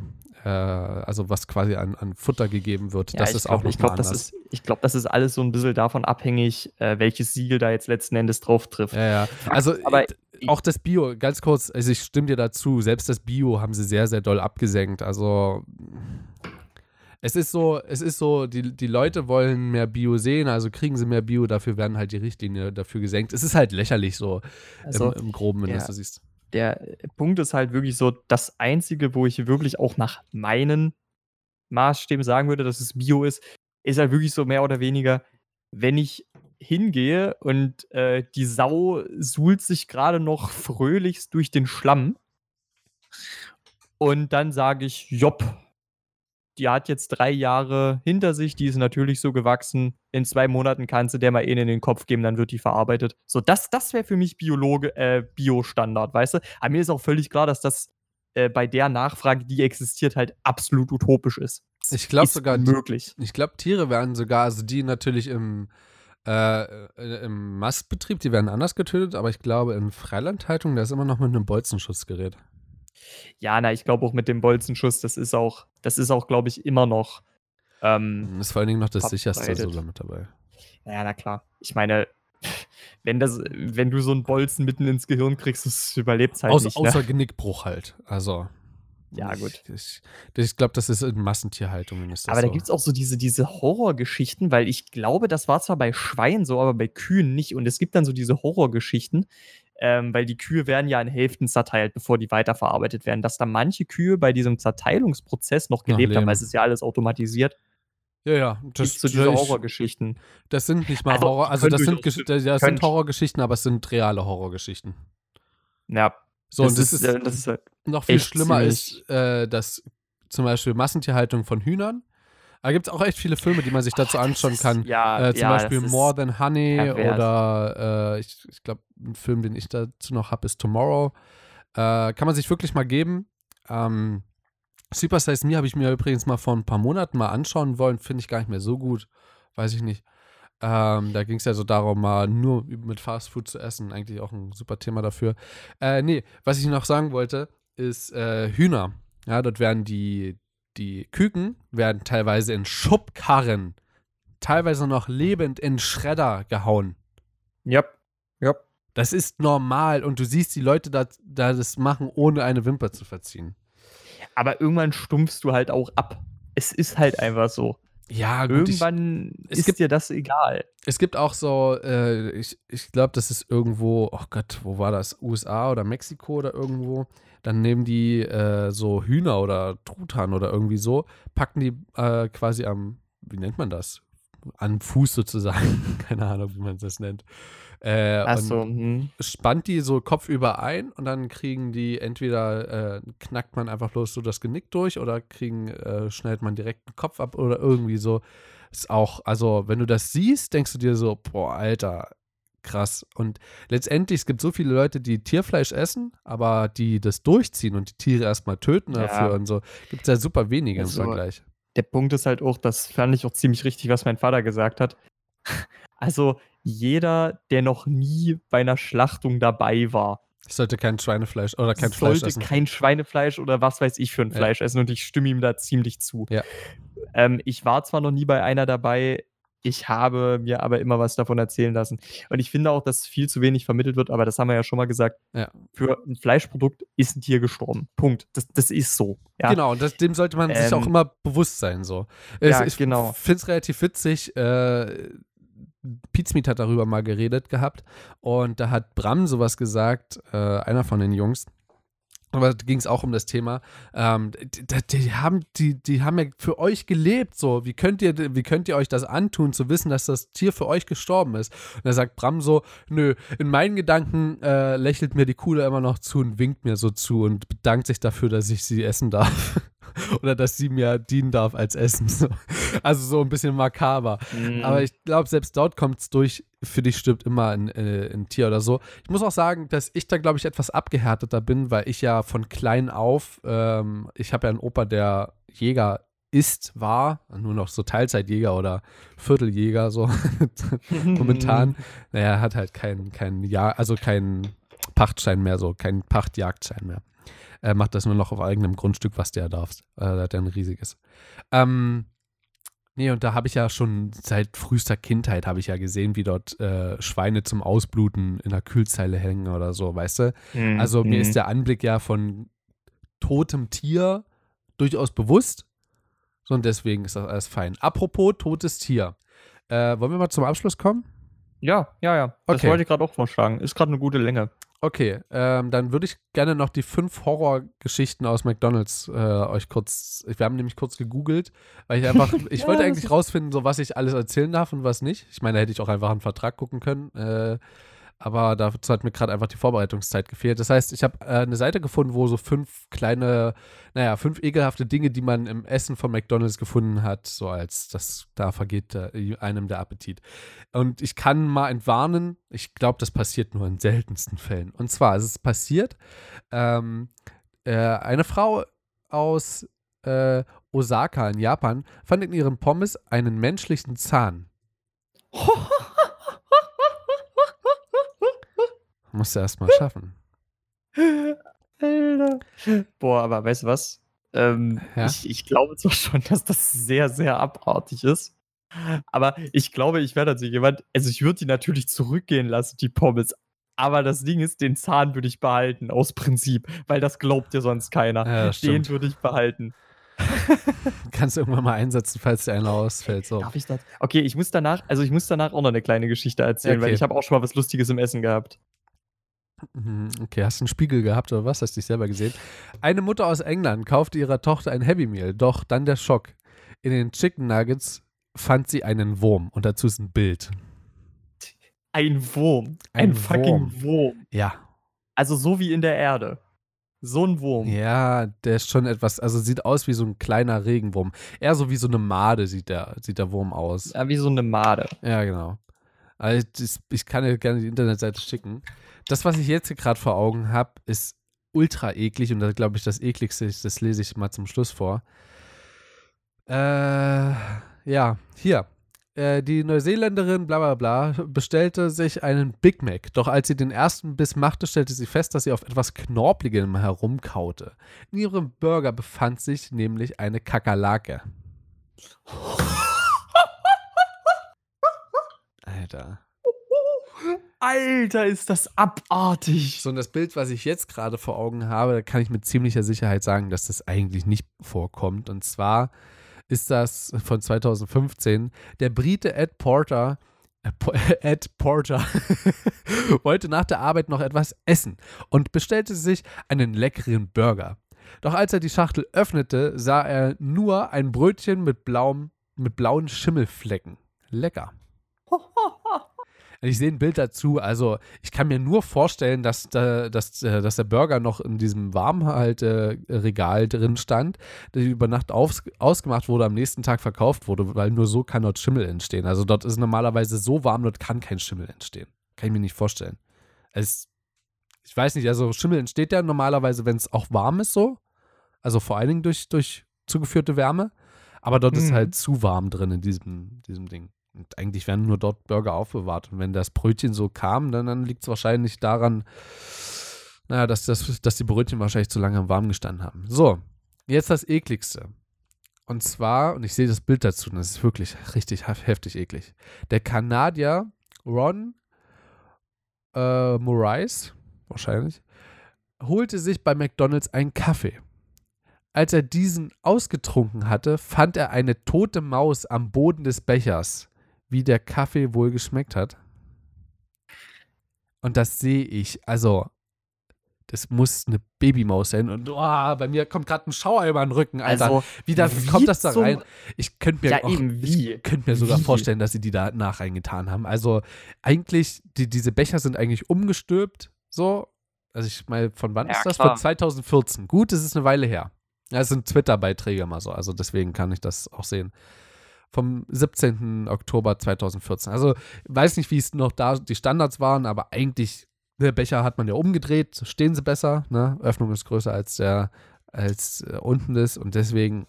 äh, also was quasi an, an Futter gegeben wird. Ja, das ist glaub, auch noch ich glaub, ist, Ich glaube, das ist alles so ein bisschen davon abhängig, äh, welches Siegel da jetzt letzten Endes drauf trifft. Ja, ja. Also [LAUGHS] Aber auch das Bio, ganz kurz, also ich stimme dir dazu, selbst das Bio haben sie sehr, sehr doll abgesenkt. Also es ist so, es ist so, die, die Leute wollen mehr Bio sehen, also kriegen sie mehr Bio, dafür werden halt die Richtlinie dafür gesenkt. Es ist halt lächerlich so also, im, im Groben, wenn ja. du das siehst der Punkt ist halt wirklich so, das Einzige, wo ich wirklich auch nach meinen Maßstäben sagen würde, dass es Bio ist, ist halt wirklich so mehr oder weniger, wenn ich hingehe und äh, die Sau suhlt sich gerade noch fröhlichst durch den Schlamm und dann sage ich, jopp, die hat jetzt drei Jahre hinter sich, die ist natürlich so gewachsen. In zwei Monaten kannst du der mal eh in den Kopf geben, dann wird die verarbeitet. So, das, das wäre für mich Biologe, äh, Bio-Standard, weißt du? Aber mir ist auch völlig klar, dass das äh, bei der Nachfrage, die existiert, halt absolut utopisch ist. Das ich glaube sogar möglich. Ich glaube, Tiere werden sogar, also die natürlich im äh, äh, im Mastbetrieb, die werden anders getötet, aber ich glaube, in Freilandhaltung, da ist immer noch mit einem Bolzenschutzgerät. Ja, na, ich glaube auch mit dem Bolzenschuss, das ist auch, das ist auch, glaube ich, immer noch. Ähm, ist vor allen Dingen noch das sicherste so damit dabei. Ja, na klar. Ich meine, wenn, das, wenn du so einen Bolzen mitten ins Gehirn kriegst, das überlebt halt Außer, nicht. Ne? außer Genickbruch halt. Also. Ja, gut. Ich, ich, ich glaube, das ist in Massentierhaltungen. Ist Aber da so. gibt es auch so diese, diese Horrorgeschichten, weil ich glaube, das war zwar bei Schweinen so, aber bei Kühen nicht. Und es gibt dann so diese Horrorgeschichten, ähm, weil die Kühe werden ja in Hälften zerteilt, bevor die weiterverarbeitet werden, dass da manche Kühe bei diesem Zerteilungsprozess noch gelebt haben, weil es ist ja alles automatisiert. Ja, ja. Das, Gibt so diese ich- Horrorgeschichten. das sind nicht mal Also, Horror. Also, das sind, das das sind Horrorgeschichten, aber es sind reale Horrorgeschichten. Ja, So, und das ist, äh, das ist äh, noch viel schlimmer ist, äh, dass zum Beispiel Massentierhaltung von Hühnern. Da gibt es auch echt viele Filme, die man sich dazu oh, anschauen ist- kann. Ja, Äh, zum ja, Beispiel More Than Honey pervers. oder äh, ich, ich glaube, ein Film, den ich dazu noch habe, ist Tomorrow. Äh, kann man sich wirklich mal geben. Ähm, Super Size Me habe ich mir übrigens mal vor ein paar Monaten mal anschauen wollen. Finde ich gar nicht mehr so gut. Weiß ich nicht. Ähm, da ging es ja so darum, mal nur mit Fast Food zu essen. Eigentlich auch ein super Thema dafür. Äh, nee, was ich noch sagen wollte, ist äh, Hühner. Ja, dort werden die, die Küken werden teilweise in Schubkarren, teilweise noch lebend in Schredder gehauen. Ja, ja. Das ist normal und du siehst die Leute da, da das machen, ohne eine Wimper zu verziehen. Aber irgendwann stumpfst du halt auch ab. Es ist halt einfach so. Ja, gut, ich, Irgendwann es ist gibt- dir das egal. es gibt auch so, äh, ich, ich glaube, das ist irgendwo, oh Gott, wo war das? USA oder Mexiko oder irgendwo. Dann nehmen die äh, so Hühner oder Truthahn oder irgendwie so, packen die äh, quasi am, wie nennt man das? An Fuß sozusagen. [LAUGHS] Keine Ahnung, wie man das nennt. Äh, und Achso, hm. spannt die so kopfüber ein und dann kriegen die entweder äh, knackt man einfach bloß so das Genick durch oder kriegen, äh, schneidet man direkt den Kopf ab oder irgendwie so. Ist auch, also wenn du das siehst, denkst du dir so, boah, Alter, krass. Und letztendlich, es gibt so viele Leute, die Tierfleisch essen, aber die das durchziehen und die Tiere erstmal töten Ja. dafür und so, gibt es ja super wenige Also, im Vergleich. Der Punkt ist halt auch, das fand ich auch ziemlich richtig, was mein Vater gesagt hat. Also jeder, der noch nie bei einer Schlachtung dabei war, Ich sollte kein Schweinefleisch oder kein Fleisch sollte essen. kein Schweinefleisch oder was weiß ich für ein Ja. Fleisch essen und ich stimme ihm da ziemlich zu. Ja. Ähm, ich war zwar noch nie bei einer dabei, ich habe mir aber immer was davon erzählen lassen. Und ich finde auch, dass viel zu wenig vermittelt wird, aber das haben wir ja schon mal gesagt. Ja. Für ein Fleischprodukt ist ein Tier gestorben. Punkt. Das, das ist so. Ja. Genau, und das, dem sollte man sich auch Ähm, immer bewusst sein. So. ja, ich genau. finde es relativ witzig. Äh, Pizmeet hat darüber mal geredet gehabt und da hat Bram sowas gesagt, äh, einer von den Jungs. Aber da ging es auch um das Thema. Ähm, die, die, haben, die, die haben ja für euch gelebt. So, wie könnt ihr, wie könnt ihr euch das antun, zu wissen, dass das Tier für euch gestorben ist? Und da sagt Bram so: Nö, in meinen Gedanken äh, lächelt mir die Kuh da immer noch zu und winkt mir so zu und bedankt sich dafür, dass ich sie essen darf. [LAUGHS] Oder dass sie mir dienen darf als Essen. So. [LAUGHS] Also so ein bisschen makaber. Mhm. Aber ich glaube, selbst dort kommt es durch, für dich stirbt immer ein, äh, ein Tier oder so. Ich muss auch sagen, dass ich da, glaube ich, etwas abgehärteter bin, weil ich ja von klein auf, ähm, ich habe ja einen Opa, der Jäger ist, war, nur noch so Teilzeitjäger oder Vierteljäger, so [LAUGHS] momentan. [LAUGHS] Naja, er hat halt keinen kein Jahr, also keinen Pachtschein mehr, so keinen Pachtjagdschein mehr. Er macht das nur noch auf eigenem Grundstück, was der darf. Äh, der hat ja ein riesiges. Ähm, nee, und da habe ich ja schon seit frühester Kindheit habe ich ja gesehen, wie dort äh, Schweine zum Ausbluten in der Kühlzeile hängen oder so, weißt du? Mhm. Also mir Mhm. ist der Anblick ja von totem Tier durchaus bewusst. So, und deswegen ist das alles fein. Apropos totes Tier. Äh, wollen wir mal zum Abschluss kommen? Ja, ja, ja. Das Okay. wollte ich gerade auch vorschlagen. Ist gerade eine gute Länge. Okay, ähm, dann würde ich gerne noch die fünf Horrorgeschichten aus McDonalds äh, euch kurz. Wir haben nämlich kurz gegoogelt, weil ich einfach. [LAUGHS] Ich Ja, wollte eigentlich rausfinden, so was ich alles erzählen darf und was nicht. Ich meine, da hätte ich auch einfach einen Vertrag gucken können. Äh, aber dazu hat mir gerade einfach die Vorbereitungszeit gefehlt. Das heißt, ich habe äh, eine Seite gefunden, wo so fünf kleine, naja, fünf ekelhafte Dinge, die man im Essen von McDonalds gefunden hat, so als das, da vergeht äh, einem der Appetit. Und ich kann mal entwarnen, ich glaube, das passiert nur in seltensten Fällen. Und zwar ist es passiert, ähm, äh, eine Frau aus äh, Osaka in Japan fand in ihrem Pommes einen menschlichen Zahn. [LAUGHS] Musst du erst mal schaffen. [LAUGHS] Alter. Boah, aber weißt du was? Ähm, Ja? ich, ich glaube zwar schon, dass das sehr, sehr abartig ist. Aber ich glaube, ich wäre dazu jemand, also ich würde die natürlich zurückgehen lassen, die Pommes. Aber das Ding ist, den Zahn würde ich behalten, aus Prinzip, weil das glaubt dir sonst keiner. Ja, den würde ich behalten. [LAUGHS] Kannst du irgendwann mal einsetzen, falls dir einer ausfällt. So. Darf ich das? Okay, ich muss danach, also ich muss danach auch noch eine kleine Geschichte erzählen, weil Okay. ich habe auch schon mal was Lustiges im Essen gehabt. Mhm, Okay, hast du einen Spiegel gehabt oder was? Hast du dich selber gesehen? Eine Mutter aus England kaufte ihrer Tochter ein Happy Meal, doch dann der Schock. In den Chicken Nuggets fand sie einen Wurm und dazu ist ein Bild. Ein Wurm. Ein Ein, fucking Wurm. Ja. Also so wie in der Erde. So ein Wurm. Ja, der ist schon etwas, also sieht aus wie so ein kleiner Regenwurm. Eher so wie so eine Made sieht der, sieht der Wurm aus. Ja, wie so eine Made. Ja, genau. Also das, ich kann dir gerne die Internetseite schicken. Das, was ich jetzt gerade vor Augen habe, ist ultra eklig und da glaube ich, das ekligste das lese ich mal zum Schluss vor. Äh, ja, hier. Äh, die Neuseeländerin, bla bla bla, bestellte sich einen Big Mac. Doch als sie den ersten Biss machte, stellte sie fest, dass sie auf etwas Knorpeligem herumkaute. In ihrem Burger befand sich nämlich eine Kakerlake. [LAUGHS] Alter. Alter, ist das abartig. So, und das Bild, was ich jetzt gerade vor Augen habe, da kann ich mit ziemlicher Sicherheit sagen, dass das eigentlich nicht vorkommt. Und zwar ist das von 2015. Der Brite Ed Porter, äh, [LAUGHS] Ed Porter, [LAUGHS] wollte nach der Arbeit noch etwas essen und bestellte sich einen leckeren Burger. Doch als er die Schachtel öffnete, sah er nur ein Brötchen mit, blauem, mit blauen Schimmelflecken. Lecker. [LAUGHS] Ich sehe ein Bild dazu. Also, ich kann mir nur vorstellen, dass, da, dass, äh, dass der Burger noch in diesem Warmhalteregal drin stand, der über Nacht aufs, ausgemacht wurde, am nächsten Tag verkauft wurde, weil nur so kann dort Schimmel entstehen. Also, dort ist normalerweise so warm, dort kann kein Schimmel entstehen. Kann ich mir nicht vorstellen. Es, ich weiß nicht, also Schimmel entsteht ja normalerweise, wenn es auch warm ist, so. Also, vor allen Dingen durch, durch zugeführte Wärme. Aber dort ist Mhm. halt zu warm drin in diesem, diesem Ding. Und eigentlich werden nur dort Burger aufbewahrt. Und wenn das Brötchen so kam, dann, dann liegt es wahrscheinlich daran, naja, dass, das, dass die Brötchen wahrscheinlich zu lange im Warmen gestanden haben. So, jetzt das ekligste. Und zwar, und ich sehe das Bild dazu, und das ist wirklich richtig hef- heftig eklig. Der Kanadier Ron äh, Morais, wahrscheinlich, holte sich bei McDonalds einen Kaffee. Als er diesen ausgetrunken hatte, fand er eine tote Maus am Boden des Bechers, wie der Kaffee wohl geschmeckt hat. Und das sehe ich, also, das muss eine Babymaus sein. Und oh, bei mir kommt gerade ein Schauer über den Rücken, Alter. Also, wie da, wie kommt das da rein? Ich könnte mir, Ja, auch, ich könnte mir sogar Wie? vorstellen, dass sie die da nach reingetan haben. Also, eigentlich, die, diese Becher sind eigentlich umgestülpt, so. Also, ich meine, von wann Ja, ist das? klar. Von 2014. Gut, das ist eine Weile her. Ja, es sind Twitter-Beiträge mal so, also deswegen kann ich das auch sehen. Vom 17. Oktober 2014. Also, weiß nicht, wie es noch da die Standards waren, aber eigentlich, der Becher hat man ja umgedreht, stehen sie besser, ne? Öffnung ist größer als der, als äh, unten ist und deswegen,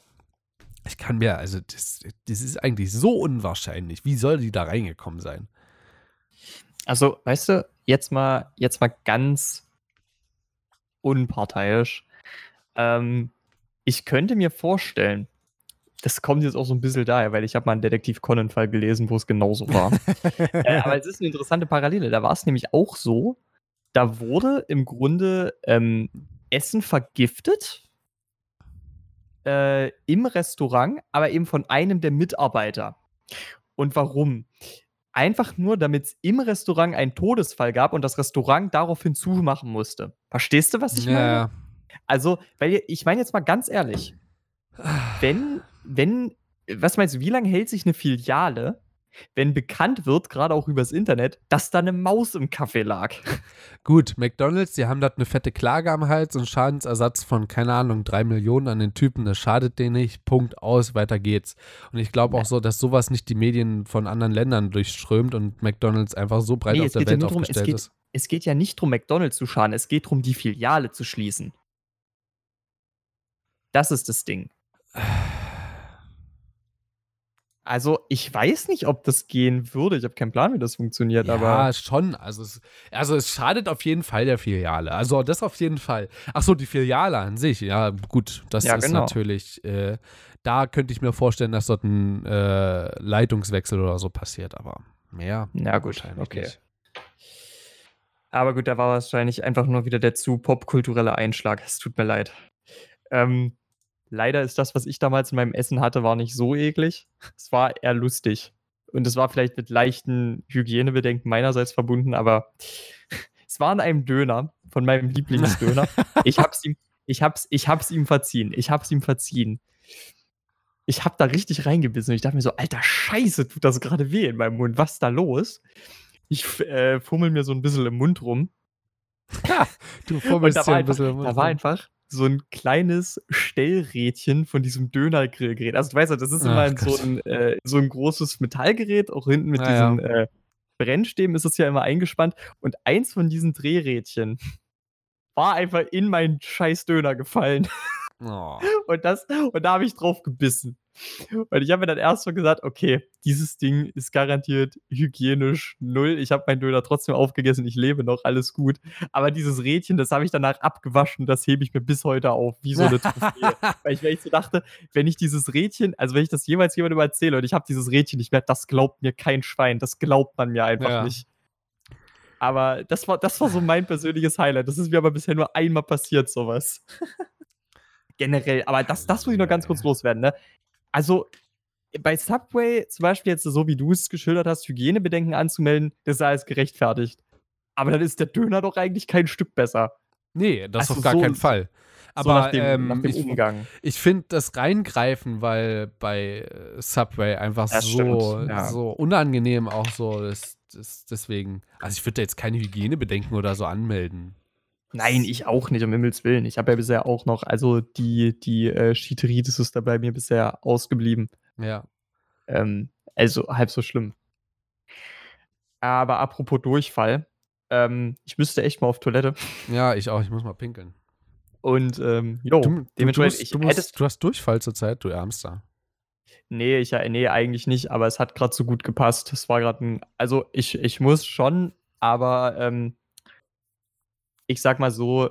ich kann mir, also, das, das ist eigentlich so unwahrscheinlich. Wie soll die da reingekommen sein? Also, weißt du, jetzt mal, jetzt mal ganz unparteiisch. Ähm, ich könnte mir vorstellen, das kommt jetzt auch so ein bisschen daher, weil ich habe mal einen Detektiv Conan-Fall gelesen, wo es genauso war. [LAUGHS] äh, aber es ist eine interessante Parallele. Da war es nämlich auch so, da wurde im Grunde ähm, Essen vergiftet äh, im Restaurant, aber eben von einem der Mitarbeiter. Und warum? Einfach nur, damit es im Restaurant einen Todesfall gab und das Restaurant daraufhin zumachen musste. Verstehst du, was ich meine? ja, Also, weil ich meine jetzt mal ganz ehrlich, wenn, wenn, was meinst du, wie lange hält sich eine Filiale, wenn bekannt wird, gerade auch übers Internet, dass da eine Maus im Kaffee lag? [LAUGHS] Gut, McDonalds, die haben dort eine fette Klage am Hals und Schadensersatz von, keine Ahnung, drei Millionen an den Typen, das schadet denen nicht, Punkt aus, weiter geht's. Und ich glaube auch so, dass sowas nicht die Medien von anderen Ländern durchströmt und McDonalds einfach so breit Nee, auf es der ja Welt nur drum, es aufgestellt geht- ist. Es geht ja nicht darum, McDonalds zu schaden, es geht darum, die Filiale zu schließen. Das ist das Ding. [SIGHS] Also, ich weiß nicht, ob das gehen würde. Ich habe keinen Plan, wie das funktioniert, Ja, aber schon. Also es, also es schadet auf jeden Fall der Filiale. Also das auf jeden Fall. Ach so, die Filiale an sich. Ja, gut. Das Ja, ist genau. natürlich. Äh, da könnte ich mir vorstellen, dass dort ein äh, Leitungswechsel oder so passiert. Aber mehr. Ja, gut, wahrscheinlich okay. nicht. Aber gut, da war wahrscheinlich einfach nur wieder der zu popkulturelle Einschlag. Es tut mir leid. Ähm, leider ist das, was ich damals in meinem Essen hatte, war nicht so eklig. Es war eher lustig. Und es war vielleicht mit leichten Hygienebedenken meinerseits verbunden, aber [LAUGHS] es war an einem Döner von meinem Lieblingsdöner. ich hab's ihm, ich hab's, ich hab's ihm verziehen. Ich hab's ihm verziehen. Ich hab da richtig reingebissen und ich dachte mir so, alter Scheiße, tut das gerade weh in meinem Mund. Was ist da los? Ich äh, fummel mir so ein bisschen im Mund rum. [LAUGHS] Du fummelst war, ein einfach, bisschen. im Mund da war einfach so ein kleines Stellrädchen von diesem Dönergrillgerät. Also du weißt ja, das ist immer Ach so, ein, äh, so ein großes Metallgerät, auch hinten mit Ja, ja. diesen äh, Brennstäben ist es ja immer eingespannt. Und eins von diesen Drehrädchen war einfach in meinen scheiß Döner gefallen. [LAUGHS] Oh. Und, das, und da habe ich drauf gebissen. Und ich habe mir dann erst so gesagt, okay, dieses Ding ist garantiert hygienisch null. Ich habe meinen Döner trotzdem aufgegessen, ich lebe noch, alles gut. Aber dieses Rädchen, das habe ich danach abgewaschen, das hebe ich mir bis heute auf, wie so eine [LAUGHS] Trophäe. weil, ich, weil ich so dachte, wenn ich dieses Rädchen, also wenn ich das jemals jemandem erzähle und ich habe dieses Rädchen nicht mehr, das glaubt mir kein Schwein, das glaubt man mir einfach Ja. nicht. Aber das war, das war so mein persönliches Highlight. Das ist mir aber bisher nur einmal passiert, sowas. Generell, aber das, das muss ich noch ganz kurz loswerden, ne? Also, bei Subway, zum Beispiel jetzt so wie du es geschildert hast, Hygienebedenken anzumelden, das ist alles gerechtfertigt. Aber dann ist der Döner doch eigentlich kein Stück besser. Nee, das Also auf gar so- keinen Fall. so Aber nach dem, ähm, nach dem ich, Umgang. ich finde das Reingreifen, weil bei äh, Subway einfach Das so, stimmt, ja. so unangenehm auch so ist. Das, deswegen, also ich würde da jetzt keine Hygienebedenken oder so anmelden. Nein, ich auch nicht, um Himmels Willen. Ich habe ja bisher auch noch, also die, die äh, Schiteritis ist da bei mir bisher ausgeblieben. Ja. Ähm, also halb so schlimm. Aber apropos Durchfall, ähm, ich müsste echt mal auf Toilette. Ja, ich auch. Ich muss mal pinkeln. Und ähm, jo, du, du, du, dementsprechend, musst, ich du, hättest, musst, du hast Durchfall zurzeit, du Ärmster. Nee, ich, nee, eigentlich nicht, aber es hat gerade so gut gepasst. Es war gerade ein, also ich, ich muss schon, aber ähm, ich sag mal so,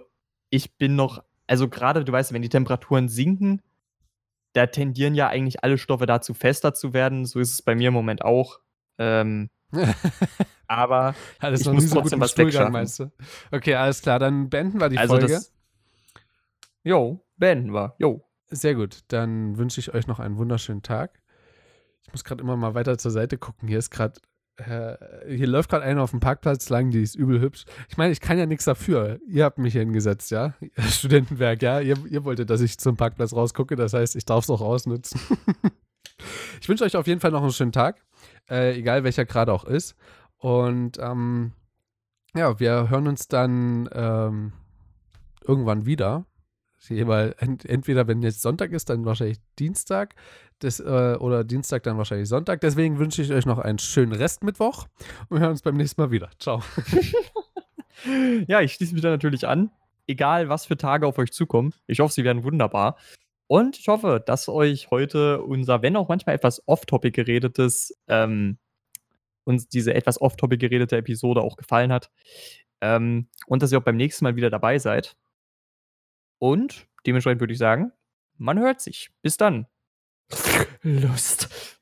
ich bin noch, also gerade, du weißt, wenn die Temperaturen sinken, da tendieren ja eigentlich alle Stoffe dazu, fester zu werden. So ist es bei mir im Moment auch. Ähm, [LAUGHS] aber Alles Ich noch muss so trotzdem was wegschaffen. meinst du? Okay, alles klar, dann beenden wir die also Folge. Jo, beenden wir. Jo. Sehr gut, dann wünsche ich euch noch einen wunderschönen Tag. Ich muss gerade immer mal weiter zur Seite gucken. Hier ist gerade, hier läuft gerade einer auf dem Parkplatz lang, die ist übel hübsch. Ich meine, ich kann ja nichts dafür. Ihr habt mich hier hingesetzt, ja? [LAUGHS] Studentenwerk, ja? Ihr, ihr wolltet, dass ich zum Parkplatz rausgucke, das heißt, ich darf es auch ausnutzen. [LAUGHS] ich wünsche euch auf jeden Fall noch einen schönen Tag, äh, egal welcher gerade auch ist. Und ähm, ja, wir hören uns dann ähm, irgendwann wieder. Ent entweder, wenn jetzt Sonntag ist, dann wahrscheinlich Dienstag das, äh, oder Dienstag dann wahrscheinlich Sonntag. Deswegen wünsche ich euch noch einen schönen Restmittwoch und wir hören uns beim nächsten Mal wieder. Ciao. [LAUGHS] Ja, ich schließe mich da natürlich an. Egal, was für Tage auf euch zukommen. Ich hoffe, sie werden wunderbar. Und ich hoffe, dass euch heute unser, wenn auch manchmal etwas off-topic geredetes, ähm, uns diese etwas off-topic geredete Episode auch gefallen hat. Ähm, und dass ihr auch beim nächsten Mal wieder dabei seid. Und dementsprechend würde ich sagen, man hört sich. Bis dann. Lust.